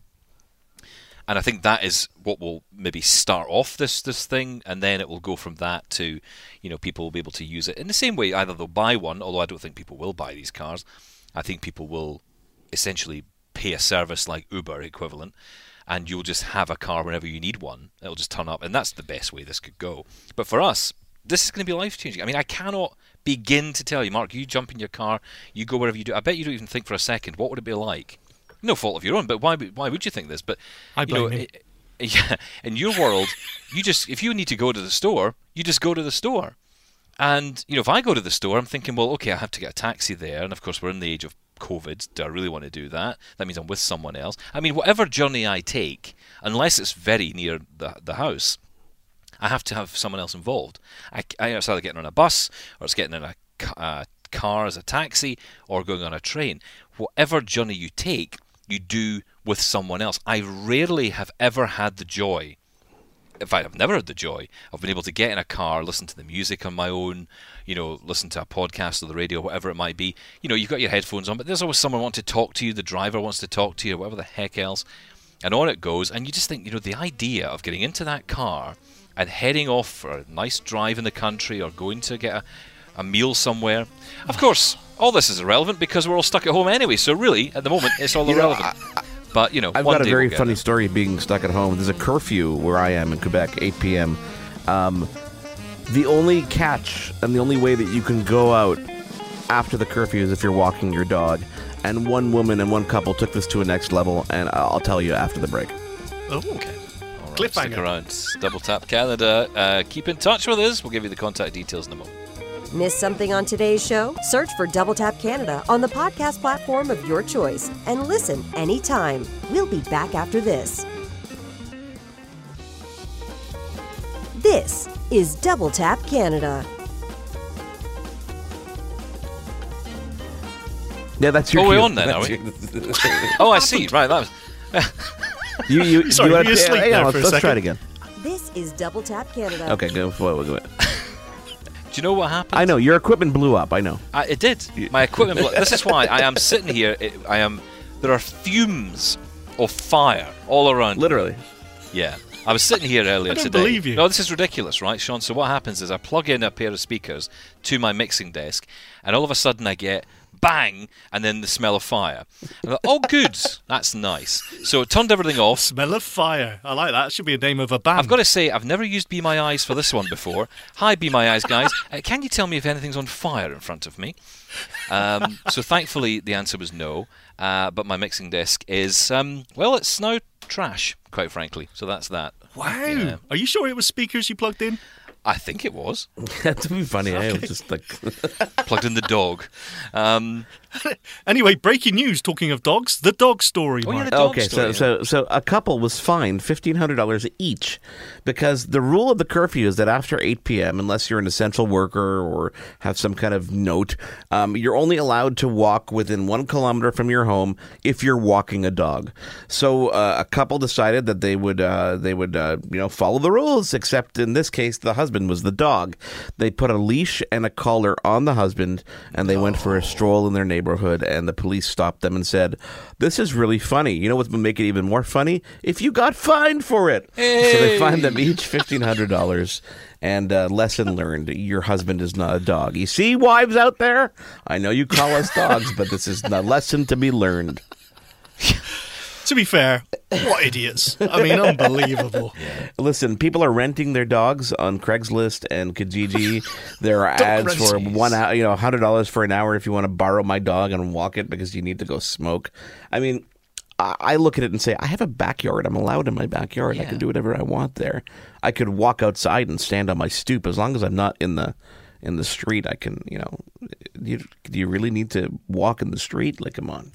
And I think that is what will maybe start off this this thing, and then it will go from that to, you know, people will be able to use it in the same way. Either they'll buy one, although I don't think people will buy these cars. I think people will essentially pay a service like Uber equivalent, and you'll just have a car whenever you need one. It'll just turn up, and that's the best way this could go. But for us, this is going to be life changing. I mean, I cannot begin to tell you, Mark. You jump in your car, you go wherever you do. I bet you don't even think for a second what would it be like. No fault of your own, but why? would- Why would you think this? But I you know, him. i- yeah, in your world, you just if you need to go to the store, you just go to the store. And you know, if I go to the store, I'm thinking, well, okay, I have to get a taxi there, and of course, we're in the age of COVID. Do I really want to do that? That means I'm with someone else. I mean, whatever journey I take, unless it's very near the the house, I have to have someone else involved. I, I it's either getting on a bus or it's getting in a uh, car as a taxi or going on a train. Whatever journey you take, you do with someone else. I rarely have ever had the joy. In fact, I've never had the joy of being able to get in a car, listen to the music on my own, you know, listen to a podcast or the radio, whatever it might be. You know, you've got your headphones on, but there's always someone wanting to talk to you. The driver wants to talk to you, whatever the heck else. And on it goes, and you just think, you know, the idea of getting into that car and heading off for a nice drive in the country or going to get a, a meal somewhere. Of course, all this is irrelevant because we're all stuck at home anyway. So really, at the moment, it's all You know, irrelevant. but you know, I've one got a very we'll funny there. story being stuck at home. There's a curfew where I am in Quebec, 8 p.m. Um, the only catch and the only way that you can go out after the curfew is if you're walking your dog. And one woman and one couple took this to a next level, and I'll tell you after the break. Oh, okay. All right, Cliffhanger. Stick around. Double Tap Canada. Uh, keep in touch with us. We'll give you the contact details in a moment. Miss something on today's show? Search for Double Tap Canada on the podcast platform of your choice and listen anytime. We'll be back after this. This is Double Tap Canada. Yeah, that's oh, your. Oh, we're on then, That's are we? your- Oh, I see. Right, that was. you, you, Sorry, you were you asleep hang there on, for a let's, let's try it again. This is Double Tap Canada. Okay, go. Go, go, go. Do you know what happened? I know your equipment blew up. I know. I, it did. My equipment. blo- this is why I am sitting here. It, I am. There are fumes of fire all around. me. Literally. Yeah. I was sitting here earlier I don't today. believe you. No, this is ridiculous, right, Shaun? So what happens is I plug in a pair of speakers to my mixing desk, and all of a sudden I get bang, and then the smell of fire. Thought, oh, good, that's nice. So it turned everything off. Smell of fire. I like that. Should be a name of a band. I've got to say, I've never used Be My Eyes for this one before. Hi, Be My Eyes guys. Uh, can you tell me if anything's on fire in front of me? Um, so thankfully, the answer was no. Uh, but my mixing desk is, um, well, it's now trash, quite frankly. So that's that. Wow. Yeah. Are you sure it was speakers you plugged in? I think it was. That'd be funny. I was just like, Plugged in the dog. Um, Anyway, breaking news. Talking of dogs, the dog story. Oh, yeah, the dog okay, story, so yeah. so so a couple was fined fifteen hundred dollars each because the rule of the curfew is that after eight p.m., unless you're an essential worker or have some kind of note, um, you're only allowed to walk within one kilometer from your home if you're walking a dog. So uh, a couple decided that they would uh, they would uh, you know follow the rules, except in this case, the husband was the dog. They put a leash and a collar on the husband, and they went for a stroll in their neighborhood, and the police stopped them and said, "This is really funny. You know what would make it even more funny? If you got fined for it." So they fined them each fifteen hundred dollars. And uh, lesson learned: your husband is not a dog. You see, wives out there, I know you call us dogs, but this is a lesson to be learned. To be fair, what idiots! I mean, unbelievable. Listen, people are renting their dogs on Craigslist and Kijiji. There are ads for one, hou- you know, hundred dollars for an hour if you want to borrow my dog and walk it because you need to go smoke. I mean, I I look at it and say, I have a backyard. I'm allowed in my backyard. I can do whatever I want there. I could walk outside and stand on my stoop as long as I'm not in the in the street. I can, you know. You, do you really need to walk in the street? Like, come on.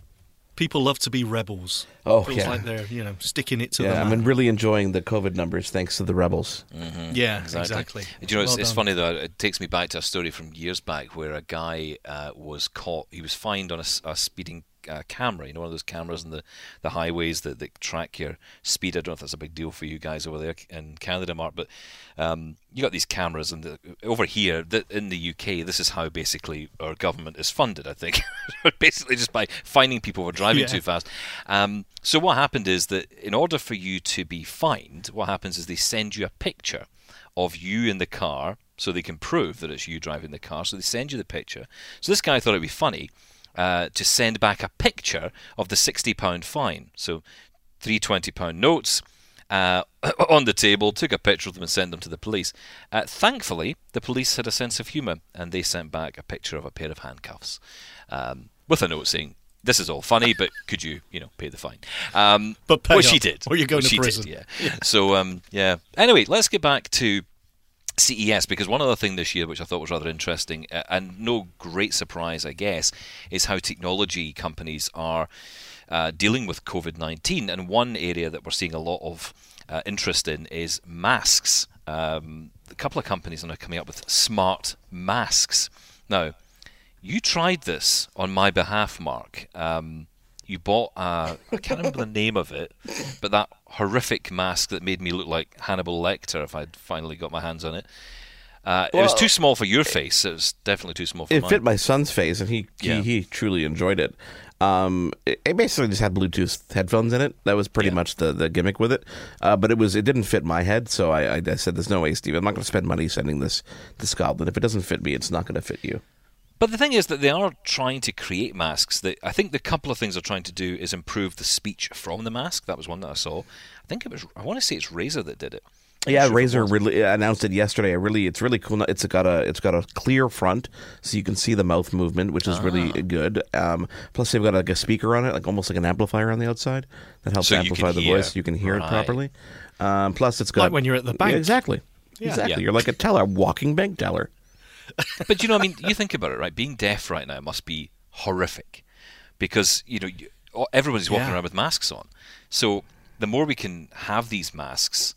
People love to be rebels. Oh, Feels yeah. like they're you know sticking it to Yeah, the I've been really enjoying the COVID numbers thanks to the rebels. yeah, exactly. Do you know, it's, Well it's done. funny though. It takes me back to a story from years back where a guy uh, was caught. He was fined on a speeding uh, camera. You know, one of those cameras in the, the highways that, that track your speed. I don't know if that's a big deal for you guys over there in Canada, Mark, but um, you got these cameras, and the, over here th in the UK, this is how basically our government is funded. I think, basically just by fining people for driving Yeah. too fast. Um, so what happened is that in order for you to be fined, what happens is they send you a picture of you in the car so they can prove that it's you driving the car. So they send you the picture. So this guy thought it'd be funny uh, to send back a picture of the £60 fine. So three £20 notes uh, on the table, took a picture of them and sent them to the police. Uh, thankfully, the police had a sense of humour and they sent back a picture of a pair of handcuffs um, with a note saying, this is all funny, but could you, you know, pay the fine? Um, But pay which he up, did. or you're going to he did, prison. yeah. So um, yeah. Anyway, let's get back to CES because one other thing this year which I thought was rather interesting uh, and no great surprise I guess is how technology companies are uh, dealing with COVID 19 and one area that we're seeing a lot of uh, interest in is masks. Um, a couple of companies are coming up with smart masks. Now, you tried this on my behalf, Mark. Um, you bought a, I can't remember the name of it, but that horrific mask that made me look like Hannibal Lecter if I'd finally got my hands on it. Uh, it was too small for your face. It was definitely too small for mine. it mine. fit my son's face, and he Yeah. he, he truly enjoyed it. Um, it, it basically just had Bluetooth headphones in it. That was pretty Yeah. much the, the gimmick with it. Uh, but it was it didn't fit my head, so I, I, I said, "There's no way, Steve. I'm not going to spend money sending this to Scotland. If it doesn't fit me, it's not going to fit you." But the thing is that they are trying to create masks. That I think the couple of things they're trying to do is improve the speech from the mask. That was one that I saw. I think it was. I want to say it's Razer that did it. I'm Yeah, not sure if it Razer really announced it yesterday. I really, it's really cool. It's got a, it's got a clear front, so you can see the mouth movement, which is really Ah. good. Um, plus, they've got like a speaker on it, like almost like an amplifier on the outside that helps So amplify the hear. voice. You can hear Right. it properly. Um, plus, it's got Like when you're at the bank. Yeah, exactly, Yeah. exactly. Yeah. You're like a teller, walking bank teller. But you know, I mean, you think about it, right? Being deaf right now must be horrific because you know you, everybody's walking Yeah. around with masks on. So the more we can have these masks,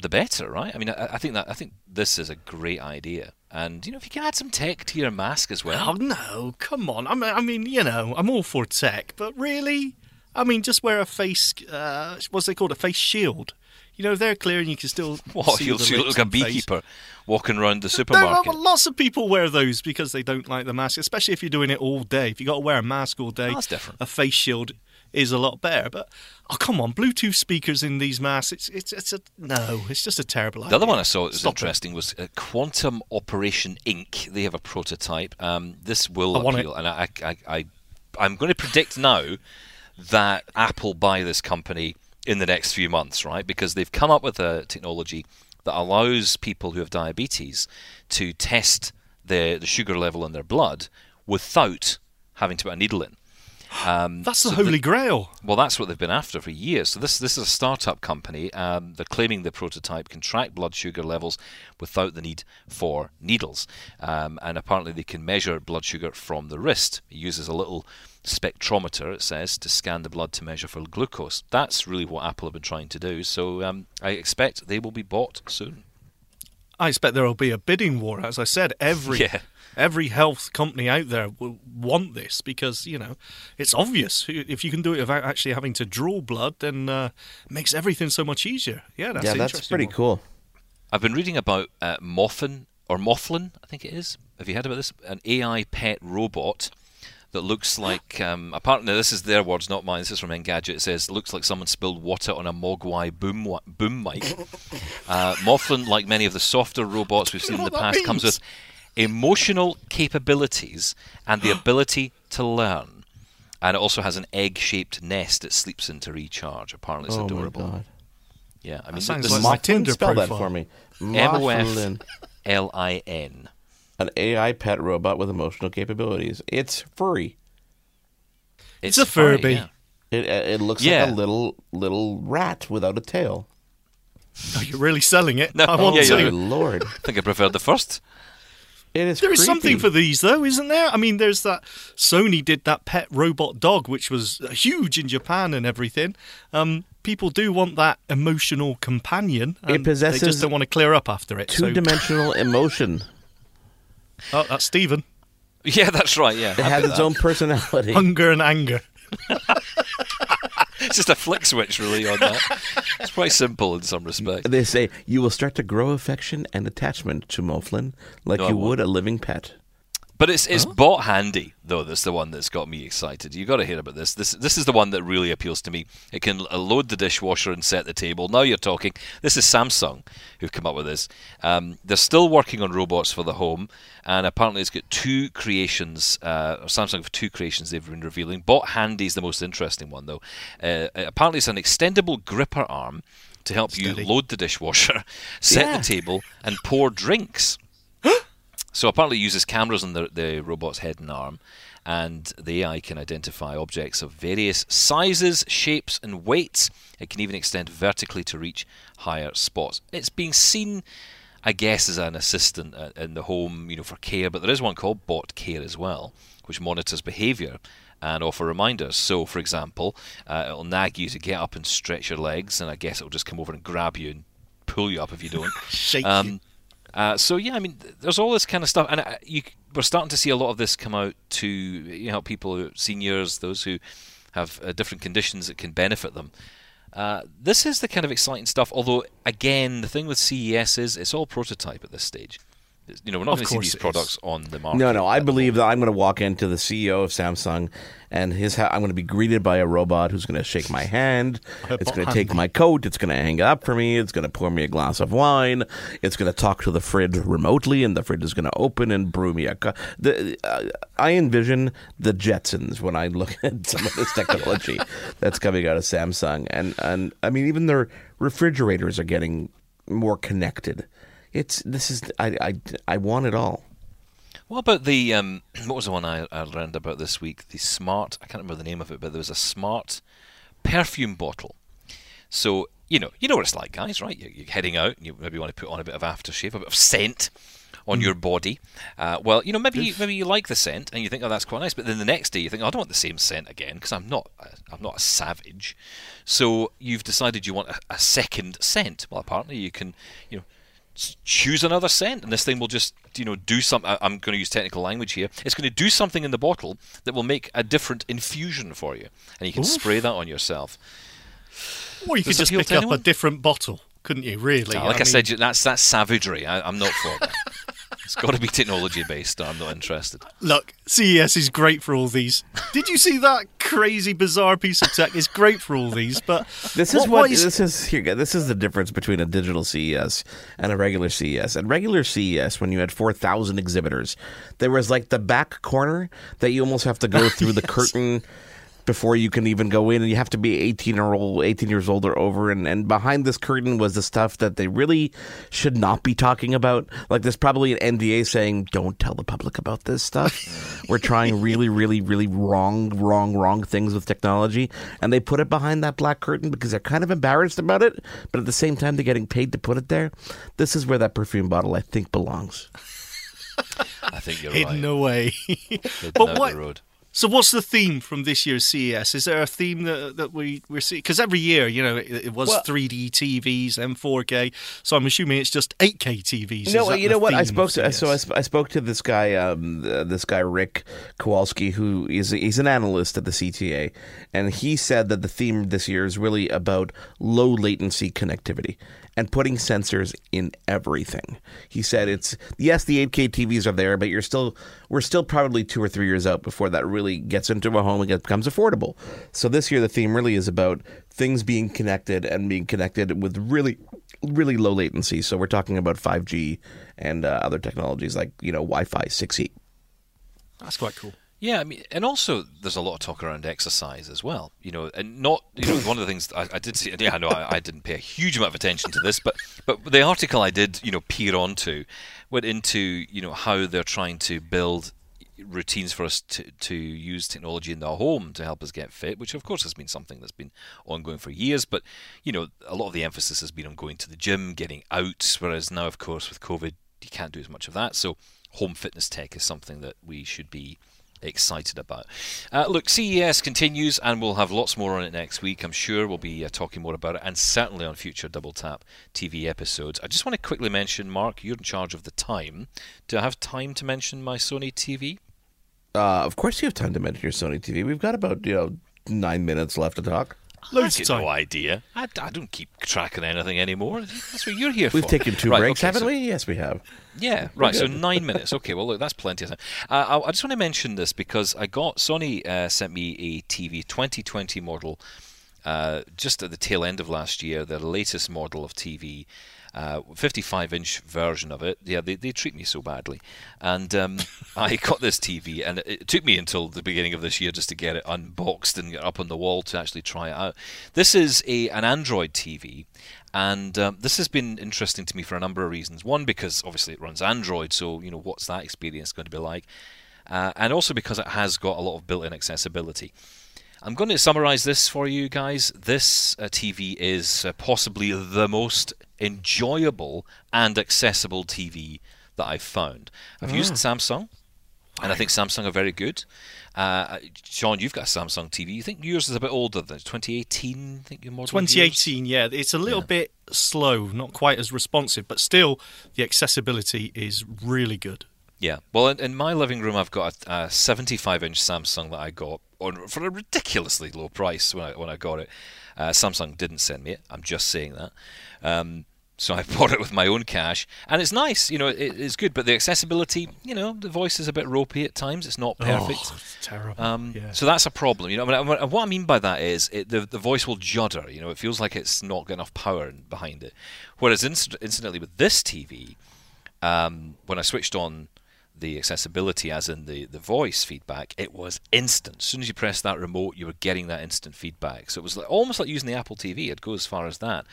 the better, right? I mean, I, I think that I think this is a great idea, and you know, if you can add some tech to your mask as well. Oh no, come on. I mean, I mean, you know, I'm all for tech, but really, I mean, just wear a face. Uh, what's they called? A face shield. You know, they're clear, and you can still. What see you'll the see, look like a beekeeper walking around the supermarket. well, lots of people wear those because they don't like the mask, especially if you're doing it all day. If you've got to wear a mask all day, That's different. A face shield is a lot better. But oh come on, Bluetooth speakers in these masks. It's it's it's a no. It's just a terrible idea. The other one I saw that was Stop it. interesting was uh, Quantum Operation Inc. They have a prototype. Um, this will I appeal, and I, I, I, I'm going to predict now that Apple buy this company in the next few months, right? Because they've come up with a technology that allows people who have diabetes to test the, the sugar level in their blood without having to put a needle in. Um, That's the so holy grail. well, that's what they've been after for years. So this this is a startup company. Um, they're claiming the prototype can track blood sugar levels without the need for needles, um, and apparently they can measure blood sugar from the wrist. It uses a little spectrometer, it says, to scan the blood to measure for glucose. That's really what Apple have been trying to do. So um, I expect they will be bought soon. I expect there will be a bidding war. As I said, every Yeah. every health company out there will want this because you know it's obvious. If you can do it without actually having to draw blood, then uh, it makes everything so much easier. Yeah, that's yeah, that's interesting pretty one. cool. I've been reading about uh, Moffin or Moflin, I think it is. Have you heard about this? An AI pet robot that looks like. Um, apparently, this is their words, not mine. This is from Engadget. It says, "Looks like someone spilled water on a Mogwai boom wa- boom mic." uh, Moflin, like many of the softer robots we've seen in the what that past, comes with emotional capabilities and the ability to learn. And it also has an egg-shaped nest it sleeps in to recharge. Apparently, it's oh adorable. my god. Yeah, I mean, sounds this like is my Moflin, Tinder spell that profile. for me. M O F Moflin. L I N. An AI pet robot with emotional capabilities. It's furry. It's a Furby. yeah. It it looks Yeah. like a little little rat without a tail. Oh, you're really selling it. No, I want yeah, to. yeah. Lord. I think I preferred the first. It is. There is something for these, though, isn't there? I mean, there's that Sony did that pet robot dog, which was huge in Japan and everything. Um, people do want that emotional companion. It and They just don't want to clear up after it. so- two-dimensional emotion. Oh, that's Steven. Yeah, that's right. Yeah, It has its own personality. Hunger and anger. It's just a flick switch, really, on that. It's quite simple in some respects. They say you will start to grow affection and attachment to Moflin like No, you won't. would a living pet. But it's it's Bot Handy though. That's the one that's got me excited. You've got to hear about this. This this is the one that really appeals to me. It can uh, load the dishwasher and set the table. Now you're talking. This is Samsung who've come up with this. Um, they're still working on robots for the home, and apparently it's got two creations. Uh, Samsung have two creations they've been revealing. Bot Handy is the most interesting one though. Uh, apparently it's an extendable gripper arm to help Steady. you load the dishwasher, set Yeah. the table, and pour drinks. So apparently it uses cameras on the, the robot's head and arm, and the AI can identify objects of various sizes, shapes, and weights. It can even extend vertically to reach higher spots. It's being seen, I guess, as an assistant uh, in the home, you know, for care. But there is one called Bot Care as well, which monitors behaviour and offer reminders. So, for example, uh, it'll nag you to get up and stretch your legs, and I guess it'll just come over and grab you and pull you up if you don't. Shake you. Uh, so yeah, I mean, there's all this kind of stuff, and uh, you, we're starting to see a lot of this come out to you know people, seniors, those who have uh, different conditions that can benefit them. Uh, this is the kind of exciting stuff. Although, again, the thing with CES is it's all prototype at this stage. It's- You know, we're not going to see these it is. products on the market. No, no. I believe moment. that I'm going to walk into the CEO of Samsung, and his. Ha- I'm going to be greeted by a robot who's going to shake my hand. It's going to take my coat. It's going to hang it up for me. It's going to pour me a glass of wine. It's going to talk to the fridge remotely, and the fridge is going to open and brew me a. Co- the, uh, I envision the Jetsons when I look at some of this technology that's coming out of Samsung, and and I mean even their refrigerators are getting more connected. It's this is I I, I want it all. What about the um, what was the one I, I learned about this week? The smart I can't remember the name of it, but there was a smart perfume bottle. So you know you know what it's like, guys, right? You're, you're heading out, and you maybe want to put on a bit of aftershave, a bit of scent on your body. Uh, well, you know maybe you, maybe you like the scent and you think, oh, that's quite nice, but then the next day you think, oh, I don't want the same scent again because I'm not uh, I'm not a savage. So you've decided you want a, a second scent. Well, apparently you can, you know choose another scent and this thing will just you know do something i'm going to use technical language here it's going to do something in the bottle that will make a different infusion for you and you can spray that on yourself Or you could Does it just pick up a different bottle, couldn't you? Really? Like I, mean, said that's that's savagery I, i'm not for that It's got to be technology based. I'm not interested. Look, CES is great for all these. Did you see that crazy, bizarre piece of tech? It's great for all these, but This is what, this is here. This is the difference between a digital CES and a regular CES. At regular CES, when you had four thousand exhibitors, there was like the back corner that you almost have to go through the curtain before you can even go in and you have to be 18 or old 18 years old or over. And, and behind this curtain was the stuff that they really should not be talking about. Like there's probably an nda saying don't tell the public about this stuff. We're trying really really really wrong wrong wrong things with technology. And they put it behind that black curtain because they're kind of embarrassed about it. But at the same time they're getting paid to put it there. This is where that perfume bottle i think belongs. I think you're hidden right. away. Hidden But what- the road. So, what's the theme from this year's CES? Is there a theme that, that we we're seeing? Because every year, you know, it, it was Well- 3D TVs, then 4K. So I'm assuming it's just 8K TVs. No, you know what? I spoke to so I, I spoke to this guy, um, th- this guy Rick Kowalski, who is he's an analyst at the CTA, and he said that the theme this year is really about low latency connectivity and putting sensors in everything. He said it's yes, the 8K TVs are there, but you're still we're still probably two or three years out before that really gets into a home and gets, becomes affordable. So this year the theme really is about things being connected and being connected with really really low latency. So we're talking about 5G and uh, other technologies like you know Wi-Fi 6E. That's quite cool. Yeah, I mean, and also there's a lot of talk around exercise as well. You know, and not you know one of the things I, I did see. Yeah, I know I, I didn't pay a huge amount of attention to this, but but the article I did you know peer onto went into you know how they're trying to build routines for us to, to use technology in the home to help us get fit, which of course has been something that's been ongoing for years. But you know, a lot of the emphasis has been on going to the gym, getting out, whereas now, of course, with COVID, you can't do as much of that. So home fitness tech is something that we should be excited about. Uh, look, CES continues, and we'll have lots more on it next week. I'm sure we'll be uh, talking more about it, and certainly on future Double Tap TV episodes. I just want to quickly mention, Mark, you're in charge of the time. Do I have time to mention my Sony TV? Uh, of course, you have time to mention your Sony TV. We've got about you know nine minutes left to talk. Loads I of time. no idea. I, I don't keep track of anything anymore. That's what you're here We've for. taken two Right, breaks, okay, haven't so- we? Yes, we have. Yeah, right. So nine minutes. Okay, well, look, that's plenty of time. Uh, I, I just want to mention this because I got Sony uh, sent me a TV 2020 model uh, just at the tail end of last year. Their latest model of TV. Uh, 55 inch version of it. Yeah, they, they treat me so badly. And um, I got this TV, and it, it took me until the beginning of this year just to get it unboxed and get up on the wall to actually try it out. This is a an Android TV, and um, this has been interesting to me for a number of reasons. One, because obviously it runs Android, so you know what's that experience going to be like, uh, and also because it has got a lot of built-in accessibility. I'm going to summarize this for you guys. This uh, TV is uh, possibly the most enjoyable and accessible TV that I've found. I've used Samsung, and I think Samsung are very good. Uh, Shaun, you've got a Samsung TV. You think yours is a bit older than 2018? I think your model. of yours? 2018, yeah, it's a little bit slow, not quite as responsive, but still the accessibility is really good. Yeah. Well, in, in my living room, I've got a, a 75 inch Samsung that I got on for a ridiculously low price when I when I got it. Uh, Samsung didn't send me it. I'm just saying that. Um, so I bought it with my own cash, and it's nice. You know, it, it's good, but the accessibility, you know, the voice is a bit ropey at times. It's not perfect. Oh, it's terrible. Um, yeah. So that's a problem, you know. I mean, what I mean by that is it, the the voice will judder. You know, it feels like it's not got enough power behind it. Whereas, inc- incidentally, with this TV, um, when I switched on the accessibility, as in the, the voice feedback, it was instant. As soon as you pressed that remote, you were getting that instant feedback. So it was like, almost like using the Apple TV. It'd go as far as that.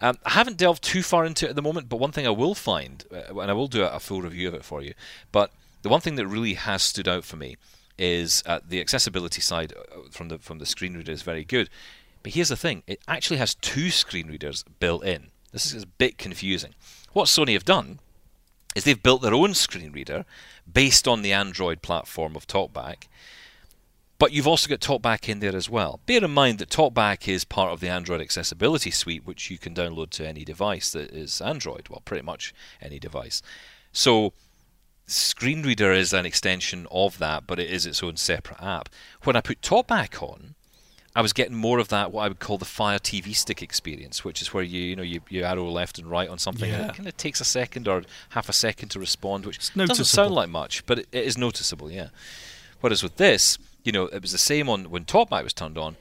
Um, I haven't delved too far into it at the moment, but one thing I will find, uh, and I will do a, a full review of it for you, but the one thing that really has stood out for me is uh, the accessibility side uh, from the from the screen reader is very good. But here's the thing: it actually has two screen readers built in. This is a bit confusing. What Sony have done is they've built their own screen reader based on the Android platform of TalkBack. But you've also got TalkBack in there as well. Bear in mind that TalkBack is part of the Android Accessibility Suite, which you can download to any device that is Android. Well, pretty much any device. So Screen Reader is an extension of that, but it is its own separate app. When I put TalkBack on, I was getting more of that what I would call the Fire TV stick experience, which is where you you know you, you arrow left and right on something, and it kind of takes a second or half a second to respond, which doesn't sound like much, but it, it is noticeable, yeah. Whereas with this, you know, it was the same on when TalkBack was turned on,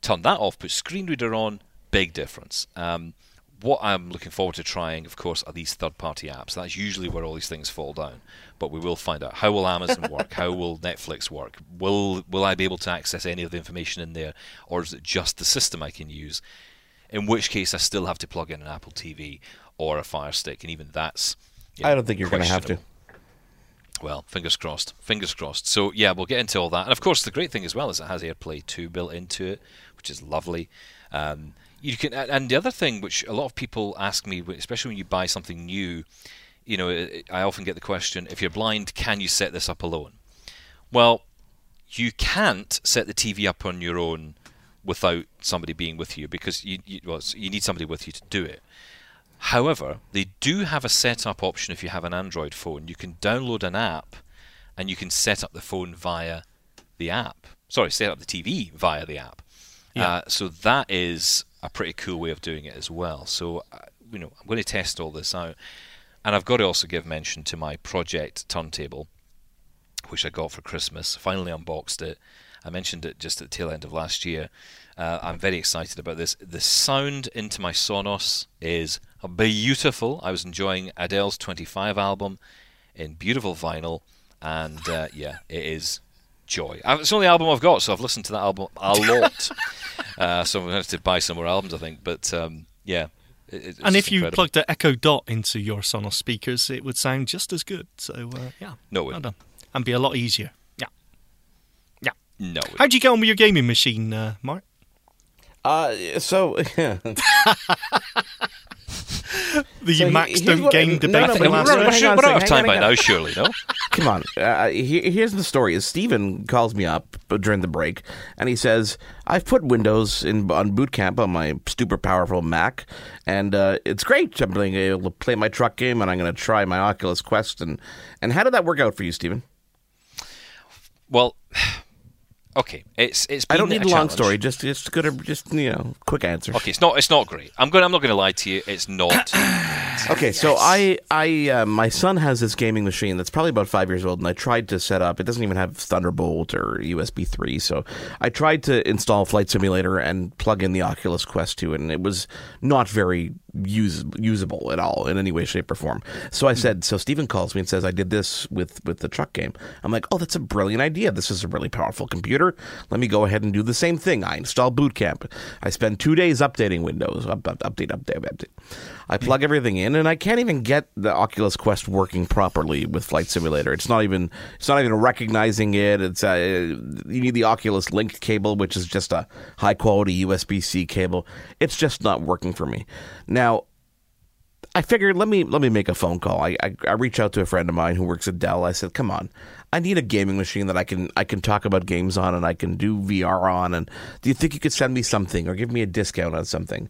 turned that off, put screen reader on, big difference. Um, what I'm looking forward to trying, of course, are these third-party apps. That's usually where all these things fall down. But we will find out. How will Amazon work? How will Netflix work? Will Will I be able to access any of the information in there, or is it just the system I can use? In which case, I still have to plug in an Apple TV or a Fire Stick, and even that's. you I don't think you're going to have to. Well, fingers crossed. Fingers crossed. So yeah, we'll get into all that. And of course, the great thing as well is it has AirPlay 2 built into it, which is lovely. Um, you can, and the other thing which a lot of people ask me, especially when you buy something new, you know, I often get the question: if you're blind, can you set this up alone? Well, you can't set the TV up on your own without somebody being with you because you, you, well, you need somebody with you to do it. However, they do have a setup option if you have an Android phone. You can download an app and you can set up the phone via the app. Sorry, set up the TV via the app. Uh, so that is a pretty cool way of doing it as well. So, uh, you know, I'm going to test all this out. And I've got to also give mention to my Pro-Ject turntable, which I got for Christmas. Finally unboxed it. I mentioned it just at the tail end of last year. Uh, I'm very excited about this. The sound into my Sonos is beautiful. I was enjoying Adele's 25 album in beautiful vinyl, and uh, yeah, it is joy. Uh, It's the only album I've got, so I've listened to that album a lot. uh, so I'm going to have to buy some more albums, I think. But um, yeah. it- And just if you plugged an Echo Dot into your Sonos speakers, it would sound just as good. So uh, yeah, No, way, well and be a lot easier. Yeah, yeah. No. How'd you get on with your gaming machine, uh, Mark? Uh, so The So he- Max here's don't what- game no, debate no, I from we're, last no, we're, no, week. hang on a we're out of time by now, surely, no? Come on. Uh, he- here's the story. Is Steven calls me up during the break, and he says, "I've put Windows in on Boot Camp on my super powerful Mac, and uh, it's great. I'm being able to play my truck game, and I'm going to try my Oculus Quest. And and how did that work out for you, Steven? Well, okay, it's it's. I don't need a long challenge. story. Just just good. Just you know, quick answer. Okay, it's not it's not great. I'm going. I'm not going to lie to you. It's not. Okay, so I, I, uh, my son has this gaming machine that's probably about five years old, and I tried to set up. It doesn't even have Thunderbolt or USB three, so I tried to install Flight Simulator and plug in the Oculus Quest to it, and it was not very use, usable at all in any way, shape, or form. So I hmm. said, so Steven calls me and says, I did this with with the truck game. I'm like, oh, that's a brilliant idea. This is a really powerful computer. Let me go ahead and do the same thing. I install Boot Camp. I spend two days updating Windows. Up, up, update, update, update. I plug everything in, and I can't even get the Oculus Quest working properly with Flight Simulator. It's not even it's not even recognizing it. It's uh, you need the Oculus Link cable, which is just a high quality USB C cable. It's just not working for me. Now, I figured let me let me make a phone call. I, I I reach out to a friend of mine who works at Dell. I said, "Come on, I need a gaming machine that I can I can talk about games on and I can do VR on. And do you think you could send me something or give me a discount on something?"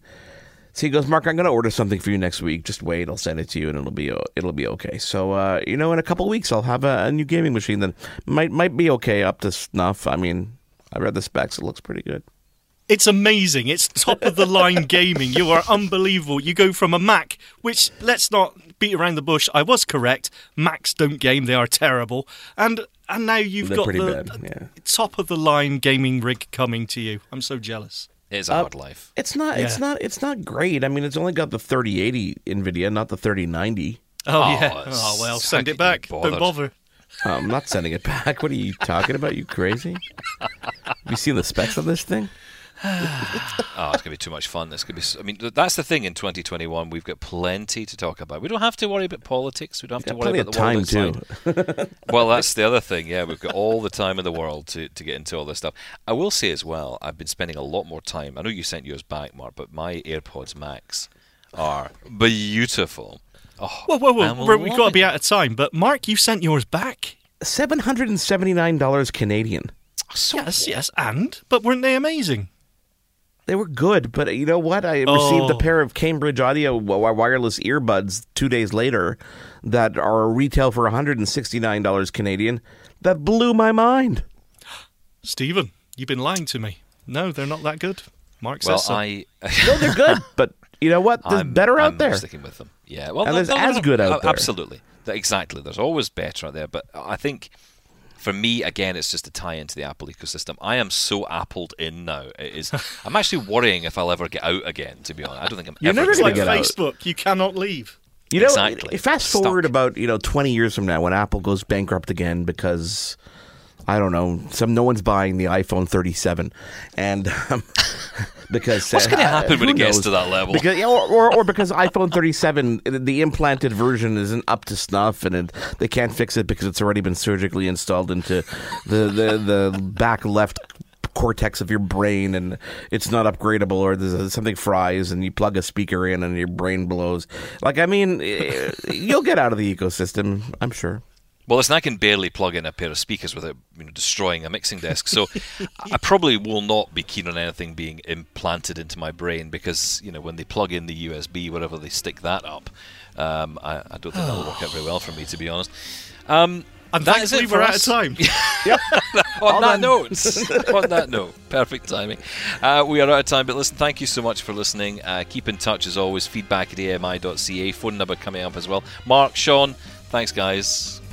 So he goes, "Mark, I'm going to order something for you next week. Just wait, I'll send it to you, and it'll be it'll be okay." So uh, you know, in a couple of weeks, I'll have a, a new gaming machine that might might be okay up to snuff. I mean, I read the specs; it looks pretty good. It's amazing. It's top of the line gaming. You are unbelievable. You go from a Mac, which let's not beat around the bush. I was correct. Macs don't game; they are terrible. And and now you've They're got the bad, yeah. top of the line gaming rig coming to you. I'm so jealous. It's a Uh, hard life. It's not. It's not. It's not great. I mean, it's only got the 3080 Nvidia, not the 3090. Oh, Oh, yeah. Oh well, send it back. you Don't bother. Oh, I'm not sending it back. What are you talking about? You crazy? Have you seen the specs of this thing? Oh, it's going to be too much fun. It's going to be. s- I mean, that's the thing in 2021. We've got plenty to talk about. We don't have to worry about politics. We don't have to worry about of the world time too. well, that's the other thing. Yeah, we've got all the time in the world to, to get into all this stuff. I will say as well, I've been spending a lot more time. I know you sent yours back, Mark, but my AirPods Max are beautiful. Oh, Whoa, whoa, whoa. We're- We've got to be out of time. But Mark, you sent yours back. Seven hundred and seventy nine dollars Canadian. So yes, yes, and but weren't they amazing? They were good, but you know what? I received a Oh. pair of Cambridge Audio wireless earbuds two days later that are retail for one hundred and sixty nine dollars Canadian. That blew my mind. Steven, you've been lying to me. No, they're not that good. Mark Well, says so. I. No, they're good, but you know what? There's I'm, better out I'm there. Sticking with them. Yeah. Well, And no, there's no, no, as no, good out uh, there. Absolutely. Exactly. There's always better out there, but I think. For me, again, it's just a tie into the Apple ecosystem. I am so appled in now. It is. I'm actually worrying if I'll ever get out again. To be honest, I don't think I'm You're ever never it's gonna gonna like get out. out. Facebook. You cannot leave. You know, Exactly. fast Stuck. forward about you know twenty years from now when Apple goes bankrupt again because I don't know some no one's buying the iPhone 37 and um, because What's going to uh, happen when it gets knows? to that level? Because, or, or, or because iPhone 37, the implanted version isn't up to snuff, and it, they can't fix it because it's already been surgically installed into the, the, the back left cortex of your brain, and it's not upgradable, or there's a, something fries, and you plug a speaker in, and your brain blows. Like, I mean, eh, you'll get out of the ecosystem, I'm sure. Well, listen, I can barely plug in a pair of speakers without you know, destroying a mixing desk. So I probably will not be keen on anything being implanted into my brain because, you know, when they plug in the USB, wherever they stick that up, um, I, I don't think that'll work out very well for me, to be honest. Um, And that is it for we're out of time. on that note, on that note, perfect timing. Uh, we are out of time, but listen, thank you so much for listening. Uh, keep in touch as always. Feedback at ami.ca. Phone number coming up as well. Mark, Shaun, thanks, guys.